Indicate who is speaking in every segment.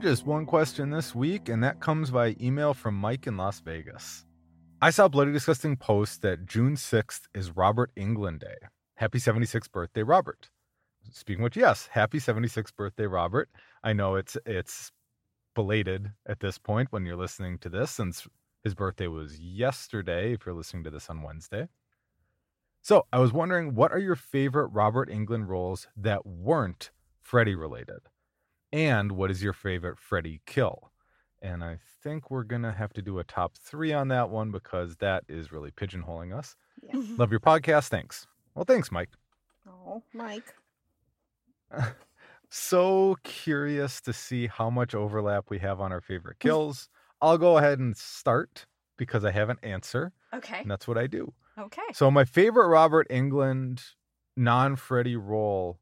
Speaker 1: Just one question this week, and that comes by email from Mike in Las Vegas. I saw a Bloody Disgusting post that June 6th is Robert Englund Day. Happy 76th birthday, Robert. Speaking of which, yes, happy 76th birthday, Robert. I know it's it's belated at this point when you're listening to this, since his birthday was yesterday, if you're listening to this on Wednesday. So I was wondering, what are your favorite Robert Englund roles that weren't Freddy related? And what is your favorite Freddy kill? And I think we're going to have to do a top three on that one because that is really pigeonholing us.
Speaker 2: Yeah. Mm-hmm.
Speaker 1: Love your podcast. Thanks. Well, thanks, Mike.
Speaker 2: Oh, Mike.
Speaker 1: so curious to see how much overlap we have on our favorite mm. kills. I'll go ahead and start because I have an answer,
Speaker 3: Okay.
Speaker 1: and that's what I do.
Speaker 3: Okay.
Speaker 1: So my favorite Robert Englund non-Freddy role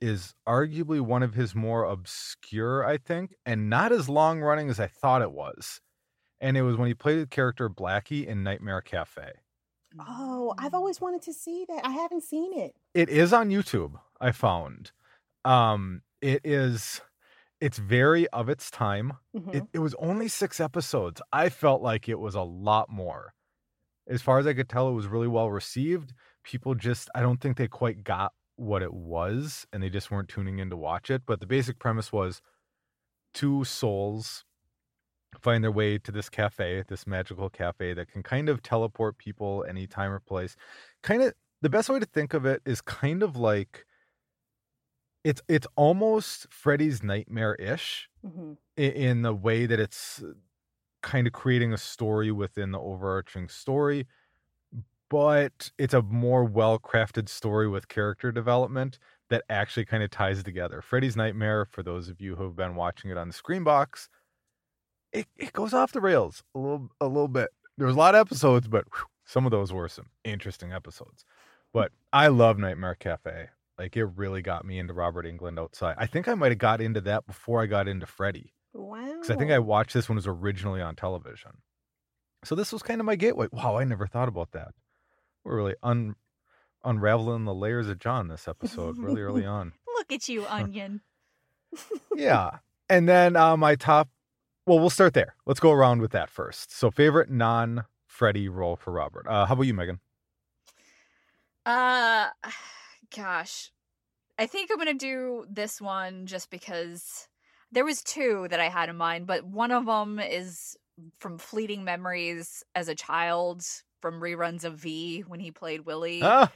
Speaker 1: is arguably one of his more obscure, I think, and not as long running as I thought it was. And it was when he played the character Blackie in Nightmare Cafe.
Speaker 2: Oh, I've always wanted to see that. I haven't seen it.
Speaker 1: It is on YouTube, I found. Um it is it's very of its time.
Speaker 2: Mhm.
Speaker 1: It it was only 6 episodes. I felt like it was a lot more. As far as I could tell it was really well received. People just I don't think they quite got what it was and they just weren't tuning in to watch it, but the basic premise was two souls find their way to this cafe, this magical cafe that can kind of teleport people any time or place. Kind of the best way to think of it is kind of like it's it's almost Freddy's nightmare-ish
Speaker 2: Mhm.
Speaker 1: i- in the way that it's kind of creating a story within the overarching story but it's a more well-crafted story with character development that actually kind of ties together freddy's nightmare for those of you who have been watching it on the Screambox it, it goes off the rails a little a little bit there was a lot of episodes but whew, some of those were some interesting episodes hmm. but i love nightmare cafe like it really got me into robert englund outside i think i might have got into that before i got into freddy
Speaker 2: Wow.
Speaker 1: because I think I watched this when it was originally on television. So this was kind of my gateway. Wow, I never thought about that. We're really un unraveling the layers of Jon this episode really early on.
Speaker 3: Look at you, Onion.
Speaker 1: Yeah. And then uh, my top well, we'll start there. Let's go around with that first. So favorite non Freddy role for Robert. Uh, how about you, Meagan?
Speaker 3: Uh, gosh, I think I'm gonna do this one just because there was two that I had in mind, but one of them is from fleeting memories as a child from reruns of V when he played Willie.
Speaker 1: Ah,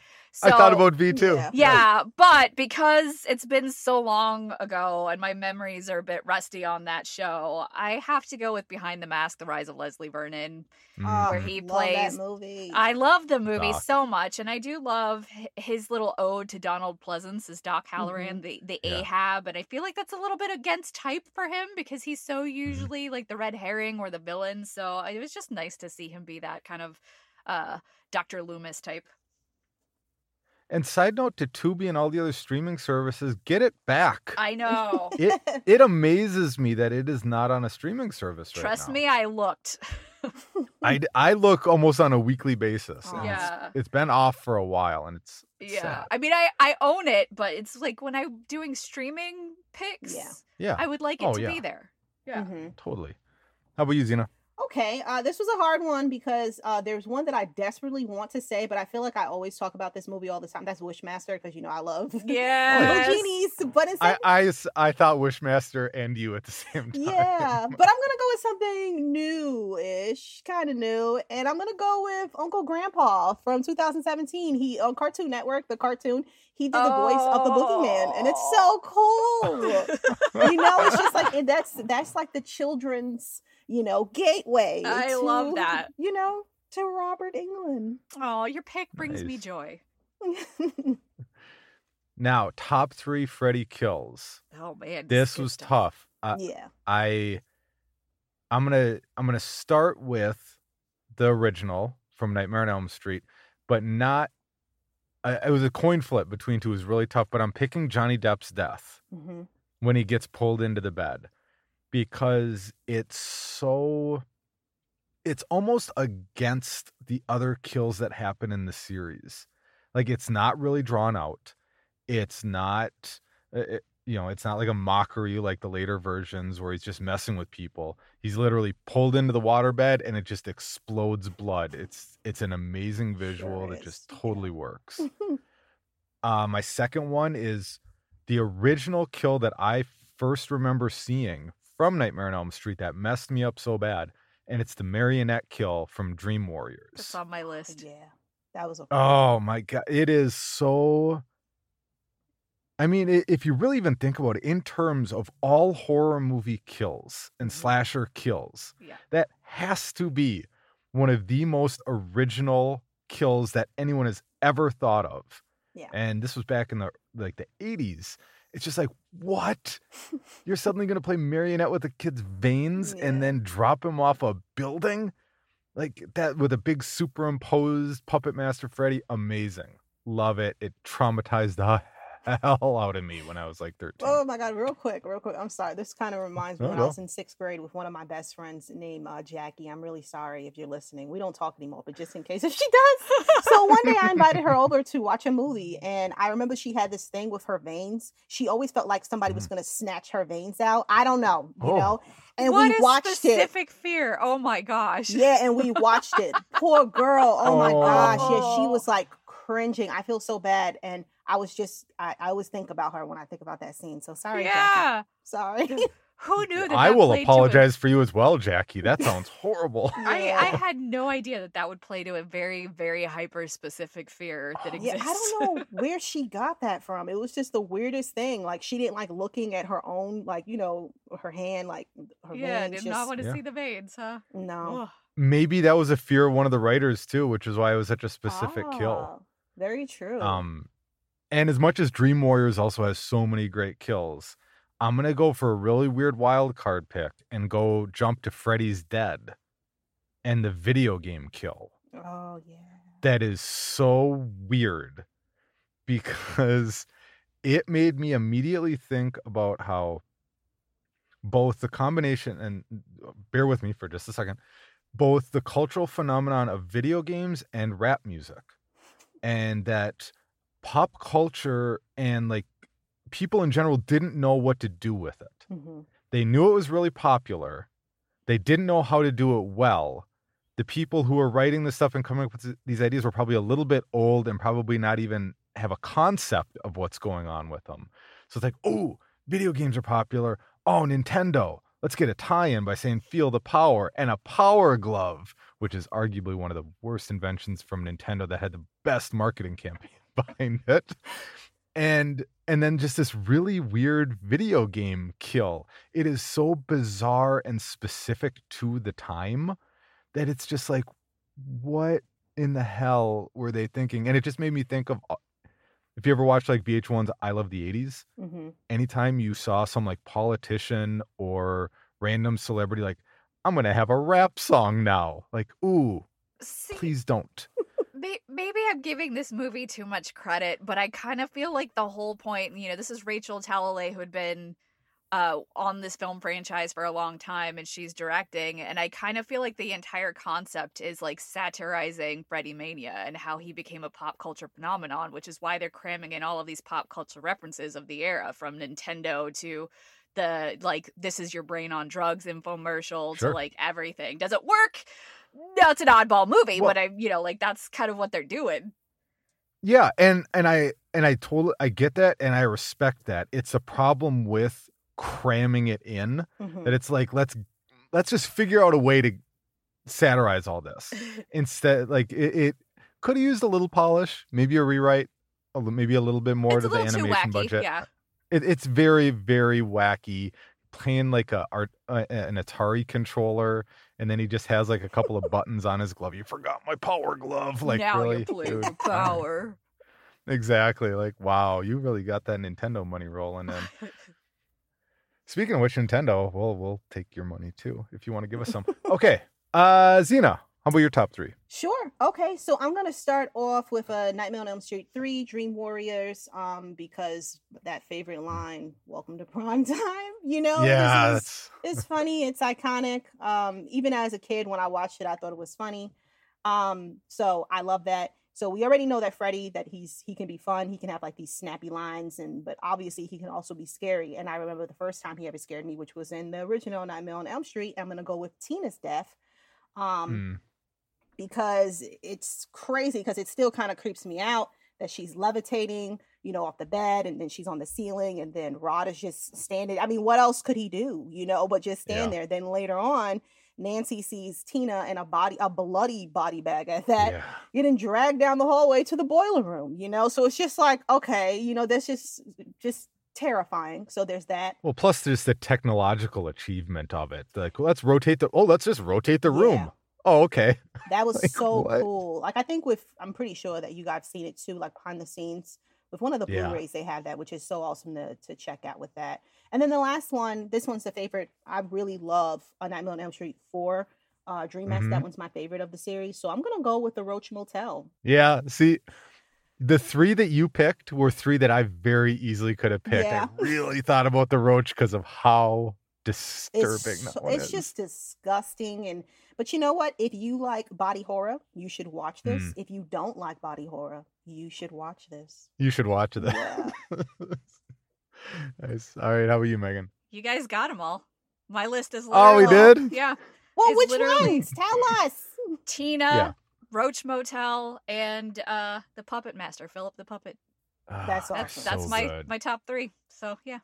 Speaker 1: I thought about V too.
Speaker 2: Yeah.
Speaker 3: Yeah, but because it's been so long ago and my memories are a bit rusty on that show, I have to go with Behind the Mask: The Rise of Leslie Vernon.
Speaker 2: Ah,
Speaker 3: where
Speaker 1: Mhm.
Speaker 3: he
Speaker 2: love
Speaker 3: plays-
Speaker 2: that movie.
Speaker 3: I love the movie
Speaker 1: Doc.
Speaker 3: so much, and I do love his little ode to Donald Pleasence as Doc Halloran, the the
Speaker 1: Yeah.
Speaker 3: Ahab, and I feel like that's a little bit against type for him because he's so usually like the red herring or the villain. So it was just nice to see him be that kind of uh Dr. Loomis type.
Speaker 1: And side note to Tubi and all the other streaming services, get it back.
Speaker 3: I know.
Speaker 1: it it amazes me that it is not on a streaming service right
Speaker 3: Trust
Speaker 1: now.
Speaker 3: me, I looked.
Speaker 1: I, I look almost on a weekly basis. and it's-
Speaker 3: Yeah.
Speaker 1: it's been off for a while, and it's
Speaker 3: Yeah.
Speaker 1: sad.
Speaker 3: I mean, I I own it, but it's like when I'm doing streaming picks,
Speaker 2: Yeah.
Speaker 1: yeah,
Speaker 3: I would like it
Speaker 1: Oh,
Speaker 3: to
Speaker 1: yeah.
Speaker 3: be there. Yeah.
Speaker 2: Mhm.
Speaker 1: totally. How about you, Zena?
Speaker 2: Okay, uh, this was a hard one because uh, there's one that I desperately want to say, but I feel like I always talk about this movie all the time. That's Wishmaster because you know I love
Speaker 3: Yeah.
Speaker 2: little genies, but
Speaker 1: I,
Speaker 2: instead,
Speaker 1: I s- I thought Wishmaster and you at the same time.
Speaker 2: yeah, but I'm gonna go with something new-ish, kind of new, and I'm gonna go with Uncle Grandpa from 2017. He on Cartoon Network, the cartoon. He did the voice of the Boogeyman, and it's so cool. you know, it's just like that's that's like the children's you know gateway.
Speaker 3: I love that.
Speaker 2: You know, to Robert Englund.
Speaker 3: Oh, your pick brings me joy.
Speaker 1: Now, top three Freddy kills.
Speaker 3: Oh man,
Speaker 1: This was
Speaker 3: stuff.
Speaker 1: tough. Uh,
Speaker 2: yeah.
Speaker 1: I I'm gonna I'm gonna start with the original from Nightmare on Elm Street, but not. I, it was a coin flip between two. It was really tough, but I'm picking Johnny Depp's death
Speaker 2: hmm
Speaker 1: when he gets pulled into the bed because it's so it's almost against the other kills that happen in the series like it's not really drawn out it's not uh, it, you know, it's not like a mockery like the later versions where he's just messing with people. He's literally pulled into the waterbed and it just explodes blood. It's it's an amazing visual
Speaker 2: Sure
Speaker 1: that just totally works. Uh, my second one is the original kill that I first remember seeing from Nightmare on Elm Street that messed me up so bad, and it's the marionette kill from Dream Warriors.
Speaker 3: That's on my list.
Speaker 2: yeah, that was a
Speaker 1: Oh my god, it is so. I mean, if you really even think about it, in terms of all horror movie kills and
Speaker 2: Mhm.
Speaker 1: slasher kills,
Speaker 3: Yeah.
Speaker 1: that has to be one of the most original kills that anyone has ever thought of.
Speaker 2: Yeah.
Speaker 1: And this was back in the like the 80s. It's just like, what? You're suddenly gonna play marionette with a kid's veins and then drop him off a building? Like that with a big superimposed puppet master Freddy. Amazing. Love it. It traumatized the hell out of me when I was like 13.
Speaker 2: Oh my god, real quick, real quick. I'm sorry. This kind of reminds me
Speaker 1: No,
Speaker 2: when
Speaker 1: no.
Speaker 2: I was in sixth grade with one of my best friends named uh, Jackie. I'm really sorry if you're listening. We don't talk anymore, but just in case if she does. so one day I invited her over to watch a movie, and I remember she had this thing with her veins. She always felt like somebody was going to snatch her veins out. I don't know, you
Speaker 1: Mm. Oh.
Speaker 2: know. And
Speaker 3: what
Speaker 2: we
Speaker 3: a
Speaker 2: watched it.
Speaker 3: specific fear. Oh my gosh.
Speaker 2: Yeah, and we watched it. Poor girl. Oh my gosh. Yeah, she
Speaker 3: Oh.
Speaker 2: was like cringing. I feel so bad. And I was just I, I always think about her when I think about that scene. So sorry, Jackie.
Speaker 3: Yeah.
Speaker 2: Sorry.
Speaker 3: Who knew that?
Speaker 1: I
Speaker 3: that
Speaker 1: will
Speaker 3: played to
Speaker 1: apologize for you as well, Jackie. That sounds horrible.
Speaker 3: I, I had no idea that that would play to a very, very hyper specific fear that exists. Yeah.
Speaker 2: I don't know where she got that from. It was just the weirdest thing. Like she didn't like looking at her own, like you know, her hand, like her
Speaker 3: yeah,
Speaker 2: veins.
Speaker 3: did not want to
Speaker 1: Yeah.
Speaker 3: see the veins, huh?
Speaker 2: no.
Speaker 3: Ugh.
Speaker 1: Maybe that was a fear of one of the writers too, which is why it was such a specific kill.
Speaker 2: Ah, Very true.
Speaker 1: Um, and as much as Dream Warriors also has so many great kills, I'm gonna go for a really weird wild card pick and go jump to Freddy's Dead and the video game kill.
Speaker 2: oh yeah.
Speaker 1: That is so weird because it made me immediately think about how both the combination and bear with me for just a second both the cultural phenomenon of video games and rap music and that pop culture and like people in general didn't know what to do with it.
Speaker 2: Mhm.
Speaker 1: they knew it was really popular. They didn't know how to do it well. The people who were writing this stuff and coming up with these ideas were probably a little bit old and probably not even have a concept of what's going on with them. So it's like oh video games are popular. Oh nintendo let's get a tie-in by saying feel the power and a power glove which is arguably one of the worst inventions from nintendo that had the best marketing campaign behind it. And and then just this really weird video game kill. It is so bizarre and specific to the time that it's just like what in the hell were they thinking? And it just made me think of uh, if you ever watched like vh1's i love the 80s
Speaker 2: Mhm.
Speaker 1: anytime you saw some like politician or random celebrity like i'm gonna have a rap song now. Like ooh
Speaker 3: See,
Speaker 1: please don't
Speaker 3: maybe I'm giving this movie too much credit, but I kind of feel like the whole point, you know, this is Rachel Talalay who had been uh, on this film franchise for a long time and she's directing. And I kind of feel like the entire concept is like satirizing Freddy Mania and how he became a pop culture phenomenon, which is why they're cramming in all of these pop culture references of the era from Nintendo to the like this is your brain on drugs infomercial
Speaker 1: Sure.
Speaker 3: to like everything. Does it work? No, it's an oddball movie,
Speaker 1: Well-
Speaker 3: but I, you know, like that's kind of what they're doing.
Speaker 1: Yeah, and and I and I totally I get that and I respect that. It's a problem with cramming it in
Speaker 2: Mhm.
Speaker 1: that it's like let's let's just figure out a way to satirize all this instead. Like it, it could have used a little polish, maybe a rewrite, maybe a little bit more
Speaker 3: it's
Speaker 1: to the animation budget.
Speaker 3: Yeah.
Speaker 1: It, it's very very wacky. Playing like a art uh, an Atari controller, and then he just has like a couple of buttons on his glove. You forgot my power glove. Like
Speaker 3: now
Speaker 1: really,
Speaker 3: with power.
Speaker 1: Exactly. Like, wow, you really got that Nintendo money rolling in. Speaking of which, Nintendo, well, we'll take your money too if you want to give us some. Okay. Uh Zena, about your top three?
Speaker 2: Sure. Okay. So I'm gonna start off with a uh, Nightmare on Elm Street three, Dream Warriors, um, because that favorite line, "Welcome to prime time." You know,
Speaker 1: yeah,
Speaker 2: is- it's funny. It's iconic. Um, even as a kid, when I watched it, I thought it was funny. Um, so I love that. So we already know that Freddy that he's he can be fun. He can have like these snappy lines, and but obviously he can also be scary. And I remember the first time he ever scared me, which was in the original Nightmare on Elm Street. I'm gonna go with Tina's death, um,
Speaker 1: Hmm.
Speaker 2: Because it's crazy because it still kind of creeps me out that she's levitating, you know, off the bed, and then she's on the ceiling, and then Rod is just standing. I mean, what else could he do, you know, but just stand
Speaker 1: Yeah.
Speaker 2: there? Then later on. Nancy sees Tina in a body, a bloody body bag at that,
Speaker 1: yeah.
Speaker 2: getting dragged down the hallway to the boiler room you know so it's just like okay you know that's just just terrifying so there's that
Speaker 1: Well, plus there's the technological achievement of it. Like, let's rotate the. Oh, let's just rotate the room.
Speaker 2: Yeah.
Speaker 1: Oh, okay.
Speaker 2: that was
Speaker 1: Like,
Speaker 2: so
Speaker 1: what?
Speaker 2: cool like i think with i'm pretty sure that you guys seen it too like behind the scenes with one of the
Speaker 1: Yeah.
Speaker 2: blu-rays they have that which is so awesome to, to check out with that and then the last one this one's the favorite i really love a nightmare on elm street 4 uh dream Master.
Speaker 1: Mm-hmm.
Speaker 2: that one's my favorite of the series so i'm gonna go with the roach motel
Speaker 1: Yeah. See, the three that you picked were three that I very easily could have picked.
Speaker 2: Yeah.
Speaker 1: I really thought about the roach because of how disturbing
Speaker 2: it's,
Speaker 1: that one
Speaker 2: it's
Speaker 1: is.
Speaker 2: just disgusting and but you know what if you like body horror you should watch this
Speaker 1: Mm.
Speaker 2: if you don't like body horror you should watch this
Speaker 1: You should watch that.
Speaker 2: yeah
Speaker 1: nice. All right. How about you, Meagan?
Speaker 3: You guys got them all. My list is long.
Speaker 1: Oh, we did?
Speaker 3: Yeah.
Speaker 2: well which ones tell us
Speaker 3: Tina,
Speaker 1: Yeah.
Speaker 3: Roach Motel, and uh the Puppet Master, Philip the Puppet.
Speaker 1: Ah,
Speaker 2: That's
Speaker 1: they're
Speaker 3: That's that's
Speaker 1: so
Speaker 3: my
Speaker 1: good.
Speaker 3: my top three. So yeah.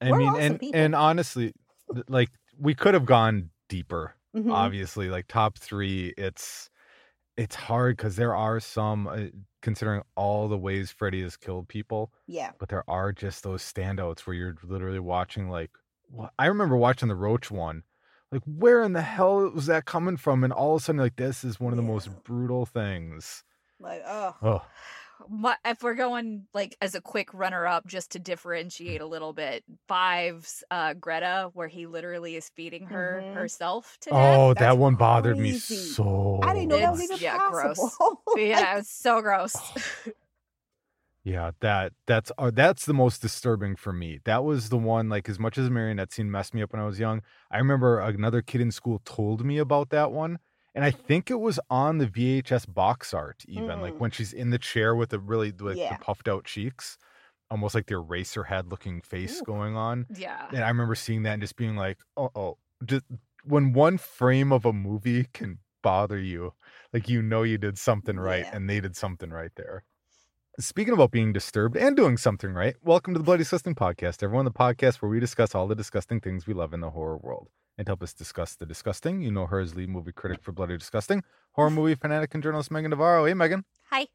Speaker 1: I
Speaker 2: We're
Speaker 1: mean, and
Speaker 2: people.
Speaker 1: and honestly, like we could have gone deeper.
Speaker 2: Mhm.
Speaker 1: Obviously, like top three, it's it's hard because there are some, uh, considering all the ways Freddy has killed people,
Speaker 2: yeah
Speaker 1: but there are just those standouts where you're literally watching like. I remember watching the Roach one, like where in the hell was that coming from? And all of a sudden, like this is one of the most brutal things.
Speaker 2: like oh
Speaker 1: Oh,
Speaker 3: if we're going like as a quick runner up just to differentiate a little bit, Five's uh Greta, where he literally is feeding her
Speaker 2: Mhm.
Speaker 3: herself to death.
Speaker 1: oh,
Speaker 2: That's
Speaker 1: that one bothered me so.
Speaker 2: i didn't know that was
Speaker 3: It's-
Speaker 2: even
Speaker 3: yeah, gross.
Speaker 2: possible
Speaker 3: yeah, was so gross.
Speaker 1: Yeah, that that's uh, that's the most disturbing for me. That was the one like as much as the marionette scene messed me up when I was young. I remember another kid in school told me about that one, and I think it was on the VHS box art even like
Speaker 2: Mm.
Speaker 1: when she's in the chair with the really like
Speaker 2: Yeah.
Speaker 1: the puffed out cheeks, almost like the Eraserhead looking face
Speaker 2: Ooh.
Speaker 1: going on.
Speaker 3: yeah.
Speaker 1: And I remember seeing that and just being like, oh, oh, just when one frame of a movie can bother you, like you know you did something right
Speaker 2: Yeah.
Speaker 1: and they did something right there. Speaking about being disturbed and doing something right, welcome to the Bloody Disgusting Podcast, everyone. The podcast where we discuss all the disgusting things we love in the horror world. And to help us discuss the disgusting, you know her as lead movie critic for Bloody Disgusting, horror movie fanatic and journalist Meagan Navarro. Hey, Meagan.
Speaker 3: Hi.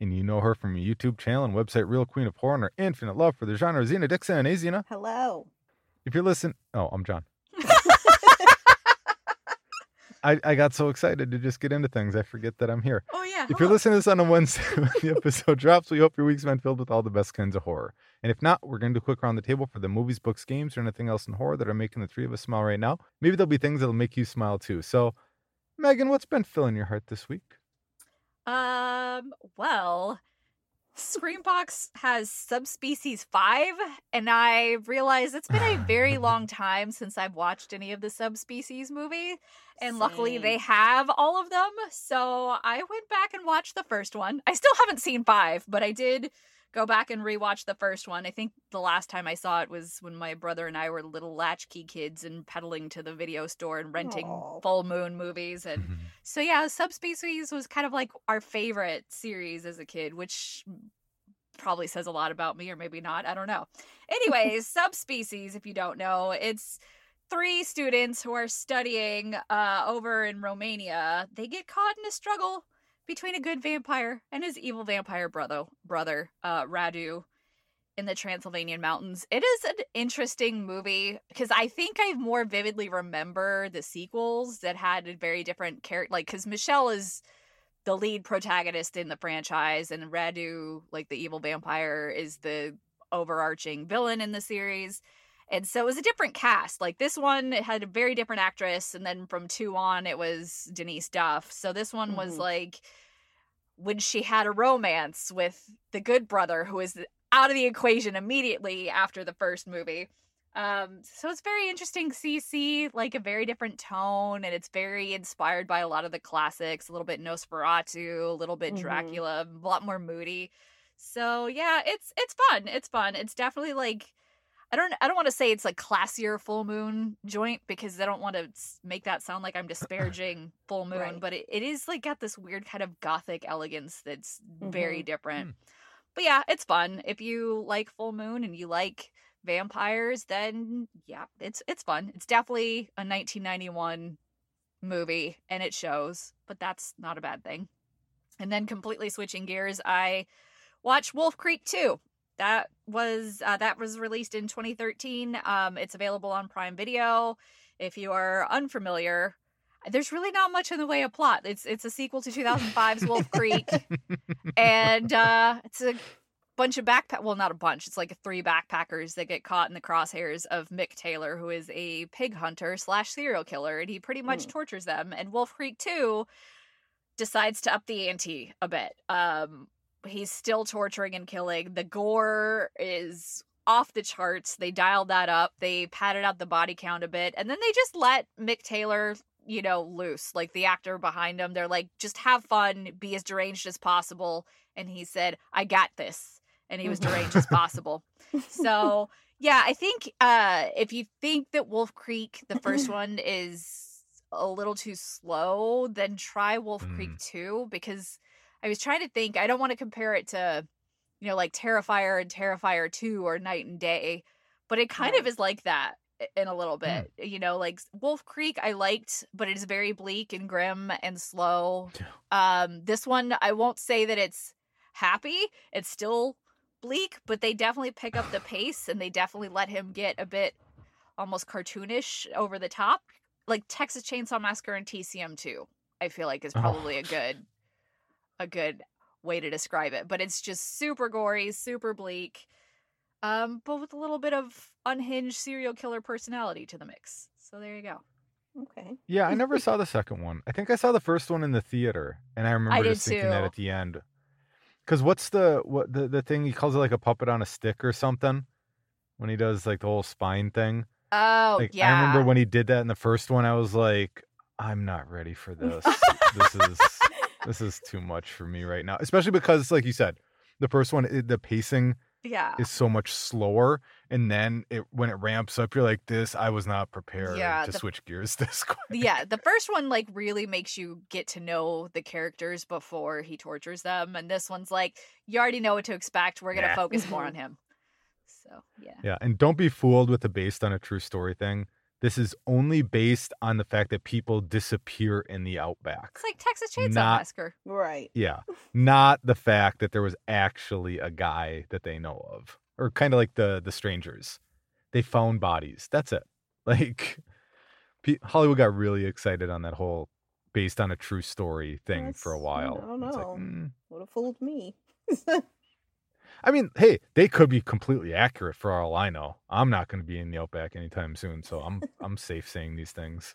Speaker 1: And you know her from your YouTube channel and website, Real Queen of Horror, and her infinite love for the genre, Zena Dixon. Hey, Zena.
Speaker 2: hello
Speaker 1: If you're listening, oh, I'm Jon. I, I got so excited to just get into things, I forget that I'm here.
Speaker 3: Oh yeah.
Speaker 1: If you're listening to this on a Wednesday when the episode drops, we hope your week's been filled with all the best kinds of horror. And if not, we're going to do a quick round the table for the movies, books, games, or anything else in horror that are making the three of us smile right now. Maybe there'll be things that'll make you smile too. So, Meagan, what's been filling your heart this week?
Speaker 3: Um, well, Screambox has subspecies 5, and I realized it's been a very long time since I've watched any of the subspecies movie, and luckily they have all of them. So I went back and watched the first one. I still haven't seen 5, but I did go back and rewatch the first one. I think the last time I saw it was when my brother and I were little latchkey kids and pedaling to the video store and renting
Speaker 2: Aw.
Speaker 3: full moon movies and so yeah, Subspecies was kind of like our favorite series as a kid, which probably says a lot about me or maybe not. I don't know. Anyways, Subspecies, if you don't know, it's three students who are studying uh, over in Romania. They get caught in a struggle between a good vampire and his evil vampire brother, brother uh, Radu in the Transylvanian mountains. It is an interesting movie because I think I more vividly remember the sequels that had a very different character. Like, because Michelle is the lead protagonist in the franchise, and Radu, like the evil vampire, is the overarching villain in the series. And so it was a different cast. Like this one it had a very different actress, and then from two on it was Denise Duff. So this one was
Speaker 2: Mhm.
Speaker 3: like when she had a romance with the good brother who is out of the equation immediately after the first movie. Um, so it's very interesting see like a very different tone, and it's very inspired by a lot of the classics. A little bit Nosferatu, a little bit
Speaker 2: Mhm.
Speaker 3: Dracula, a lot more moody. So yeah, it's it's fun. It's fun. It's definitely like I don't I don't want to say it's like classier full moon joint because I don't want to make that sound like I'm disparaging full moon,
Speaker 2: Right.
Speaker 3: but it, it is like got this weird kind of gothic elegance that's very
Speaker 2: Mhm.
Speaker 3: different. But yeah, it's fun. If you like full moon and you like vampires, then yeah, it's it's fun. It's definitely a 1991 movie and it shows, but that's not a bad thing. And then completely switching gears, I watched Wolf Creek 2. That was uh, that was released in 2013. Um, it's available on Prime Video. If you are unfamiliar, there's really not much in the way of plot. It's it's a sequel to 2005's Wolf Creek, and uh, it's a bunch of backpack. Well, not a bunch. It's like three backpackers that get caught in the crosshairs of Mick Taylor, who is a pig hunter slash serial killer, and he pretty much
Speaker 2: Mm.
Speaker 3: tortures them. And Wolf Creek 2 decides to up the ante a bit. Um, he's still torturing and killing. The gore is off the charts. They dialed that up. They padded out the body count a bit, and then they just let Mick Taylor, you know, loose. Like the actor behind him, they're like, just have fun, be as deranged as possible. And he said, "I got this," and he was deranged as possible. So yeah, I think uh, if you think that Wolf Creek, the first one, is a little too slow, then try Wolf Creek
Speaker 1: Mm.
Speaker 3: 2 because I was trying to think. I don't want to compare it to, you know, like Terrifier and Terrifier 2 or Night and Day, but it kind of is like that in a little bit. You know, like Wolf Creek I liked, but it is very bleak and grim and slow. Um this one I won't say that it's happy. It's still bleak, but they definitely pick up the pace and they definitely let him get a bit almost cartoonish over the top. Like Texas Chainsaw Massacre and TCM 2, I feel like is
Speaker 1: Oh.
Speaker 3: probably a good a good way to describe it. But it's just super gory, super bleak. Um, but with a little bit of unhinged serial killer personality to the mix. So there you go.
Speaker 2: Okay.
Speaker 1: Yeah, I never saw the second one. I think I saw the first one in the theater, and I remember
Speaker 3: did
Speaker 1: just thinking that at the end. Because what's the what the the thing he calls it like a puppet on a stick or something when he does like the whole spine thing.
Speaker 3: Oh
Speaker 1: Like
Speaker 3: yeah.
Speaker 1: I remember when he did that in the first one, I was like, I'm not ready for this. this is this is too much for me right now, especially because like you said, the first one it, the pacing
Speaker 3: yeah.
Speaker 1: is so much slower, and then it when it ramps up, you're like, this. I was not prepared
Speaker 3: Yeah,
Speaker 1: to
Speaker 3: the-
Speaker 1: switch gears this quick.
Speaker 3: yeah, the first one like really makes you get to know the characters before he tortures them, and this one's like you already know what to expect. We're gonna
Speaker 1: Yeah.
Speaker 3: focus more mm-hmm. on him. So yeah,
Speaker 1: Yeah, and don't be fooled with the based on a true story thing. This is only based on the fact that people disappear in the outback.
Speaker 3: it's like Texas Chainsaw
Speaker 1: Not-
Speaker 3: Massacre.
Speaker 2: Right.
Speaker 1: Yeah, not the fact that there was actually a guy that they know of, or kind of like the the strangers. They found bodies. That's it. Like pe- Hollywood got really excited on that whole based on a true story thing for a
Speaker 2: while. I don't
Speaker 1: It's like,
Speaker 2: know.
Speaker 1: mm.
Speaker 2: Would have fooled me.
Speaker 1: I mean, hey, they could be completely accurate for all I know. I'm not going to be in the outback anytime soon, so I'm I'm safe saying these things.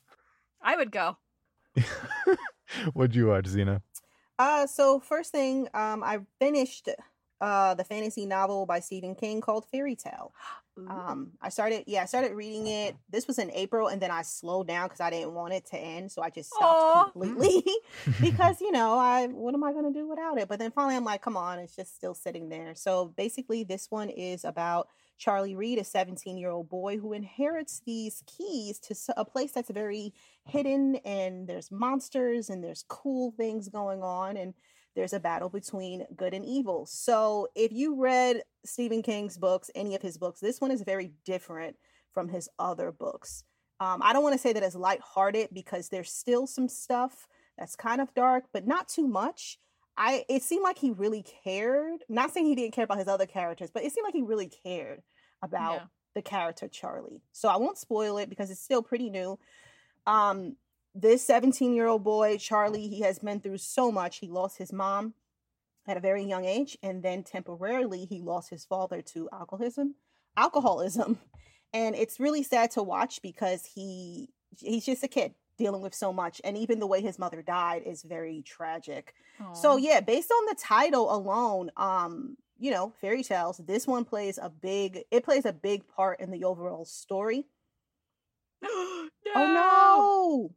Speaker 3: I would go.
Speaker 1: What'd you watch, Zena?
Speaker 2: Uh, so first thing, um, I finished uh the fantasy novel by Stephen King called Fairy Tale. Um, I started, yeah, I started reading it. This was in April, and then I slowed down because I didn't want it to end, so I just stopped
Speaker 3: Aw.
Speaker 2: completely because you know, I what am I gonna do without it? But then finally, I'm like, come on, it's just still sitting there. So basically, this one is about Charlie Reade, a 17 year old boy who inherits these keys to a place that's very hidden, and there's monsters and there's cool things going on, and there's a battle between good and evil. So if you read Stephen King's books, any of his books, this one is very different from his other books. Um, I don't want to say that it's lighthearted because there's still some stuff that's kind of dark, but not too much. I it seemed like he really cared. Not saying he didn't care about his other characters, but it seemed like he really cared about
Speaker 3: Yeah.
Speaker 2: the character Charlie. So I won't spoil it because it's still pretty new. Um, this 17 year old boy, Charlie, he has been through so much. He lost his mom at a very young age, and then temporarily he lost his father to alcoholism. Alcoholism, and it's really sad to watch because he he's just a kid dealing with so much, and even the way his mother died is very tragic. So yeah, based on the title alone, um, you know, fairy tales, this one plays a big it plays a big part in the overall story.
Speaker 3: no!
Speaker 2: Oh no.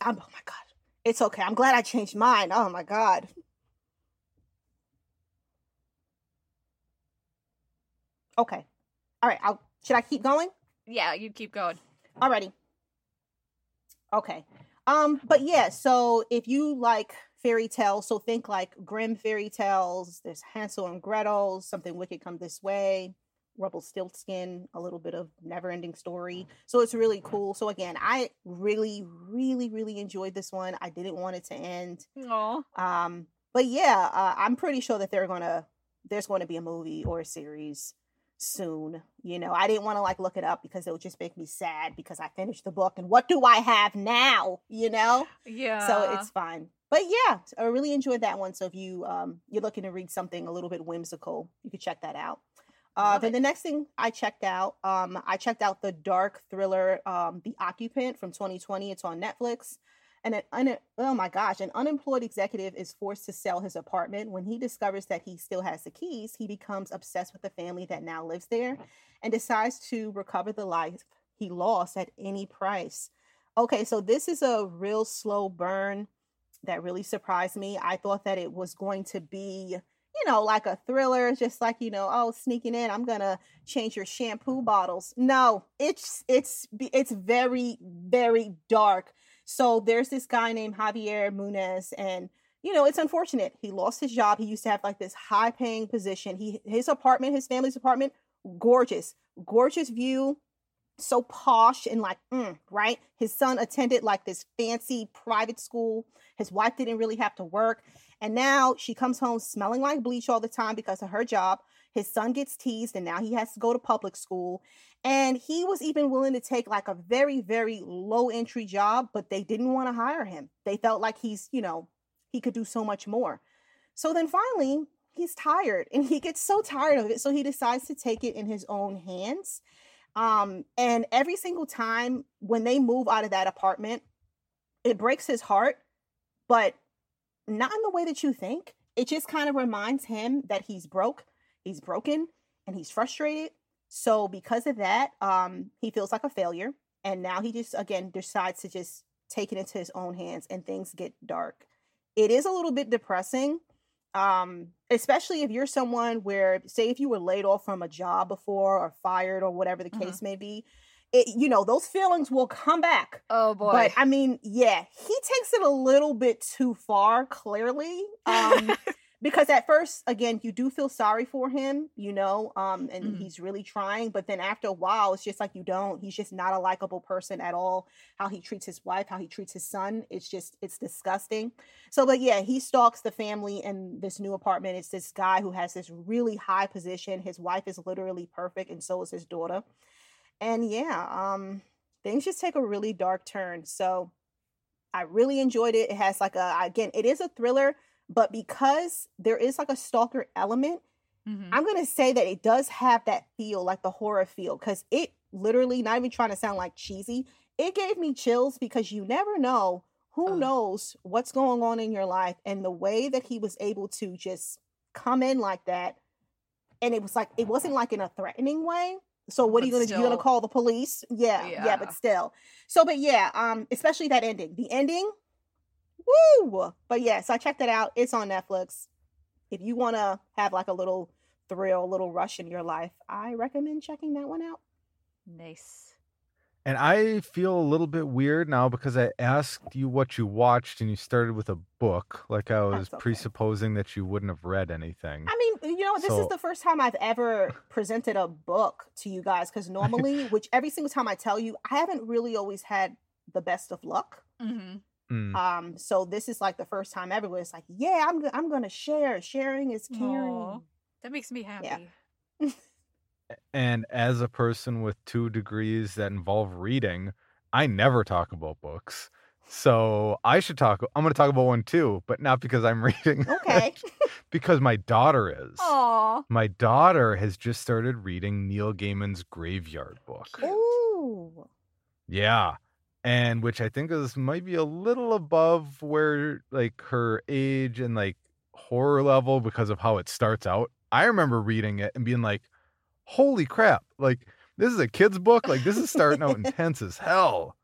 Speaker 2: I'm, oh my god. It's okay. I'm glad I changed mine. Oh my god. Okay. All right. I'll should I keep going?
Speaker 3: Yeah, you keep going.
Speaker 2: Alrighty. Okay. Um, but yeah, so if you like fairy tales, so think like Grimm fairy tales, there's Hansel and Gretel, something wicked come this way, Rumpelstiltskin, a little bit of never ending story. So it's really cool. So again, I really, really, really enjoyed this one. I didn't want it to end.
Speaker 3: Aw.
Speaker 2: Um, but yeah, uh, I'm pretty sure that they're gonna there's going to be a movie or a series soon. You know, I didn't want to like look it up because it would just make me sad because I finished the book and what do I have now? You know,
Speaker 3: Yeah.
Speaker 2: so it's fine. But yeah, I really enjoyed that one. So if you um you're looking to read something a little bit whimsical, you could check that out. Uh, then
Speaker 3: it.
Speaker 2: the next thing I checked out, um, I checked out the dark thriller, um, The Occupant from 2020. It's on Netflix. And an un- oh my gosh, an unemployed executive is forced to sell his apartment. When he discovers that he still has the keys, he becomes obsessed with the family that now lives there and decides to recover the life he lost at any price. Okay, so this is a real slow burn that really surprised me. I thought that it was going to be, you know, like a thriller, just like, you know, oh, sneaking in, I'm gonna change your shampoo bottles. No, it's it's it's very, very dark. So there's this guy named Javier Munez, and you know, it's unfortunate. He lost his job. He used to have like this high paying position. He his apartment, his family's apartment, gorgeous, gorgeous view, so posh and like, mm, right? His son attended like this fancy private school. His wife didn't really have to work. And now she comes home smelling like bleach all the time because of her job. His son gets teased and now he has to go to public school. And he was even willing to take like a very, very low entry job, but they didn't want to hire him. They felt like he's, you know, he could do so much more. So then finally, he's tired and he gets so tired of it. So he decides to take it in his own hands. Um, and every single time when they move out of that apartment, it breaks his heart, but not in the way that you think. It just kind of reminds him that he's broke, he's broken, and he's frustrated. So because of that, um, he feels like a failure. And now he just again decides to just take it into his own hands and things get dark. It is a little bit depressing. Um, especially if you're someone where say if you were laid off from a job before or fired or whatever the
Speaker 3: Mhm.
Speaker 2: case may be, it you know, those feelings will come back.
Speaker 3: Oh boy.
Speaker 2: But I mean, yeah, he takes it a little bit too far, clearly. Um, because at first, again, you do feel sorry for him, you know, um, and
Speaker 3: Mhm.
Speaker 2: he's really trying. But then after a while, it's just like you don't. He's just not a likable person at all. How he treats his wife, how he treats his son, it's just it's disgusting. So, but yeah, he stalks the family in this new apartment. It's this guy who has this really high position. His wife is literally perfect, and so is his daughter. And yeah, um, things just take a really dark turn. So I really enjoyed it. It has like a again, it is a thriller, but because there is like a stalker element,
Speaker 3: Mhm.
Speaker 2: I'm gonna say that it does have that feel, like the horror feel, because it literally, not even trying to sound like cheesy, it gave me chills because you never know who
Speaker 3: Ugh.
Speaker 2: knows what's going on in your life, and the way that he was able to just come in like that, and it was like it wasn't like in a threatening way. So what are you gonna do? You gonna call the police? Yeah, yeah,
Speaker 3: Yeah.
Speaker 2: but still. So, but yeah, um, especially that ending. The ending, woo! But yeah, so I checked that out. It's on Netflix. If you want to have like a little thrill, a little rush in your life, I recommend checking that one out.
Speaker 3: nice.
Speaker 1: And I feel a little bit weird now because I asked you what you watched and you started with a book. Like I was
Speaker 2: okay.
Speaker 1: presupposing that you wouldn't have read anything.
Speaker 2: I mean, you know, this
Speaker 1: So-
Speaker 2: is the first time I've ever presented a book to you guys because normally, which every single time I tell you, I haven't really always had the best of luck.
Speaker 3: hmm
Speaker 1: Mm.
Speaker 2: Um, so this is like the first time ever where it's like, yeah, I'm go- I'm gonna share. Sharing is caring.
Speaker 3: Aw. That makes me happy.
Speaker 1: And as a person with two degrees that involve reading, I never talk about books. So I should talk. I'm going to talk about one too, but not because I'm reading.
Speaker 2: Okay.
Speaker 1: because my daughter is.
Speaker 3: Aw.
Speaker 1: My daughter has just started reading Neil Gaiman's Graveyard book.
Speaker 2: Ooh.
Speaker 1: Yeah. And which I think is might be a little above where like her age and like horror level because of how it starts out. I remember reading it and being like, "Holy crap! Like this is a kid's book. Like this is starting out intense as hell."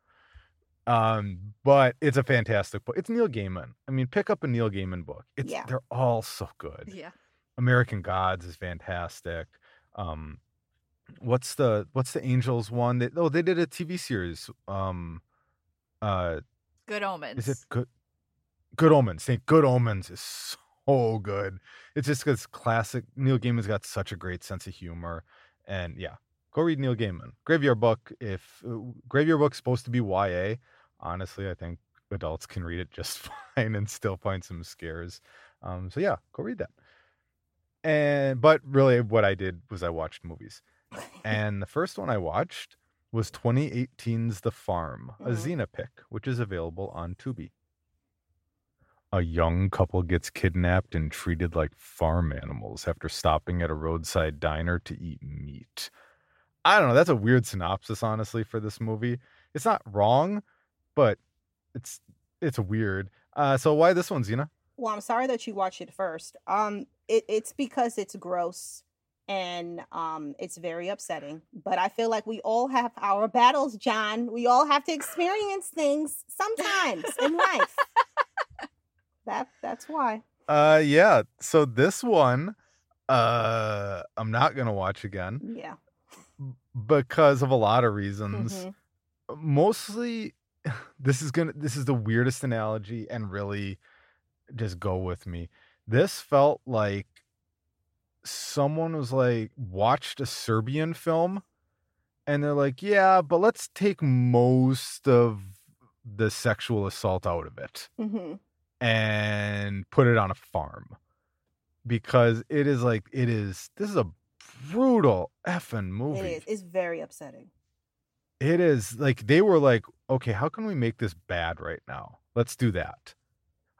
Speaker 1: Um, but it's a fantastic book. It's Neil Gaiman. I mean, pick up a Neil Gaiman book. It's
Speaker 2: Yeah.
Speaker 1: they're all so good.
Speaker 3: Yeah.
Speaker 1: American Gods is fantastic. Um, what's the what's the Angels one? They, oh, they did a TV series. Um, uh,
Speaker 3: Good omens.
Speaker 1: is it good? Good Omens. Think Good Omens is so good. It's just because classic. Neil Gaiman's got such a great sense of humor, and yeah, go read Neil Gaiman. Graveyard Book. If uh, Graveyard Book's supposed to be YA, honestly, I think adults can read it just fine and still find some scares. Um, so yeah, go read that. And but really, what I did was I watched movies, and the first one I watched was 2018's The Farm, a
Speaker 2: Mhm.
Speaker 1: Zena pick, which is available on Tubi. A young couple gets kidnapped and treated like farm animals after stopping at a roadside diner to eat meat. I don't know. That's a weird synopsis, honestly, for this movie. It's not wrong, but it's it's weird. Uh, so why this one, Zena?
Speaker 2: Well, I'm sorry that you watched it first. Um, it, it's because it's gross and um, it's very upsetting. But I feel like we all have our battles, Jon. We all have to experience things sometimes in life. That that's why.
Speaker 1: Uh, yeah. So this one, uh, I'm not gonna watch again
Speaker 2: Yeah.
Speaker 1: because of a lot of reasons.
Speaker 2: Mhm.
Speaker 1: mostly this is gonna this is the weirdest analogy and really just go with me this felt like someone was like watched a serbian film and they're like yeah but let's take most of the sexual assault out of it
Speaker 2: Mhm.
Speaker 1: And put it on a farm because it is like it is this is a brutal effing movie
Speaker 2: It is. It's very upsetting.
Speaker 1: it is like they were like, okay, how can we make this bad right now? Let's do that.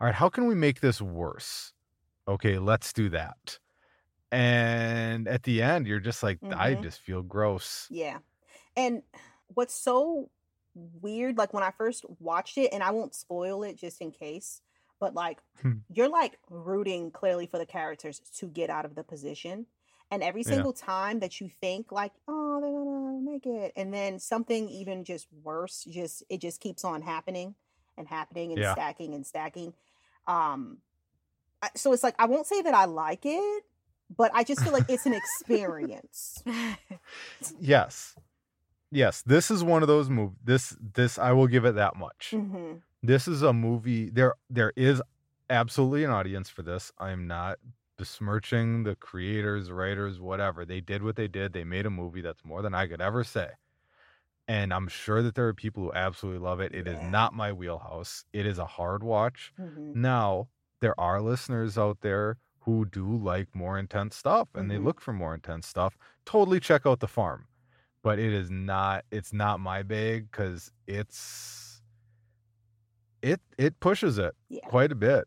Speaker 1: All right, how can we make this worse? Okay, let's do that. And at the end, you're just like, I
Speaker 2: Mhm.
Speaker 1: just feel gross.
Speaker 2: Yeah. And what's so weird, like when I first watched it, and I won't spoil it just in case, but like
Speaker 1: Hmm.
Speaker 2: you're like rooting clearly for the characters to get out of the position. And every
Speaker 1: Yeah.
Speaker 2: single time that you think like, oh, they're gonna make it, and then something even just worse, just it just keeps on happening and happening and
Speaker 1: Yeah.
Speaker 2: stacking and stacking. Um so it's like I won't say that I like it, but I just feel like it's an experience.
Speaker 1: Yes. Yes, this is one of those movies. This this I will give it that much.
Speaker 2: hmm
Speaker 1: This is a movie there there is absolutely an audience for this. I'm not besmirching the creators, writers, whatever. They did what they did. They made a movie that's more than I could ever say. And I'm sure that there are people who absolutely love it. It is
Speaker 2: Yeah.
Speaker 1: not my wheelhouse. It is a hard watch.
Speaker 2: hmm
Speaker 1: Now, there are listeners out there who do like more intense stuff and they
Speaker 2: Mhm.
Speaker 1: look for more intense stuff. Totally check out The Farm. But it is not it's not my bag cuz it's it it pushes it
Speaker 2: Yeah.
Speaker 1: quite a bit.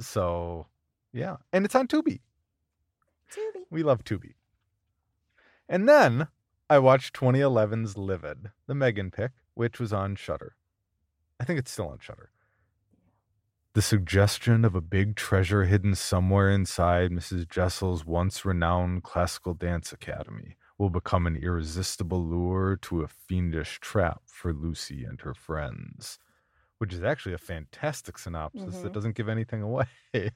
Speaker 1: So, yeah. And it's on Tubi.
Speaker 2: Tubi.
Speaker 1: We love Tubi. And then I watched 2011's Livid, the Meagan pick, which was on Shudder. I think it's still on Shudder. The suggestion of a big treasure hidden somewhere inside Mrs. Jessel's once renowned classical dance academy will become an irresistible lure to a fiendish trap for Lucy and her friends. Which is actually a fantastic synopsis that
Speaker 2: Mhm.
Speaker 1: doesn't give anything away.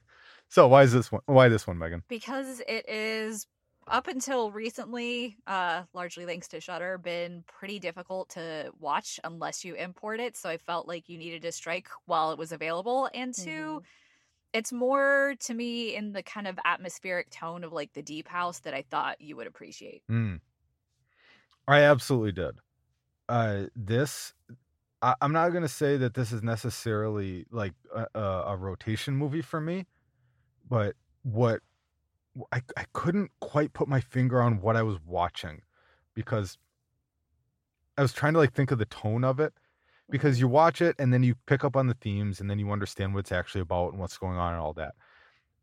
Speaker 1: so why is this one why this one, Meagan?
Speaker 3: because it is up until recently, uh, largely thanks to Shudder, been pretty difficult to watch unless you import it. So I felt like you needed to strike while it was available, and 2
Speaker 2: Mhm.
Speaker 3: it's more to me in the kind of atmospheric tone of like the Deep House that I thought you would appreciate.
Speaker 1: Mm. I absolutely did. Uh, this, I, I'm not going to say that this is necessarily like a, a, a rotation movie for me, but what I, I couldn't quite put my finger on what I was watching because I was trying to like think of the tone of it mm-hmm. because you watch it and then you pick up on the themes and then you understand what it's actually about and what's going on and all that.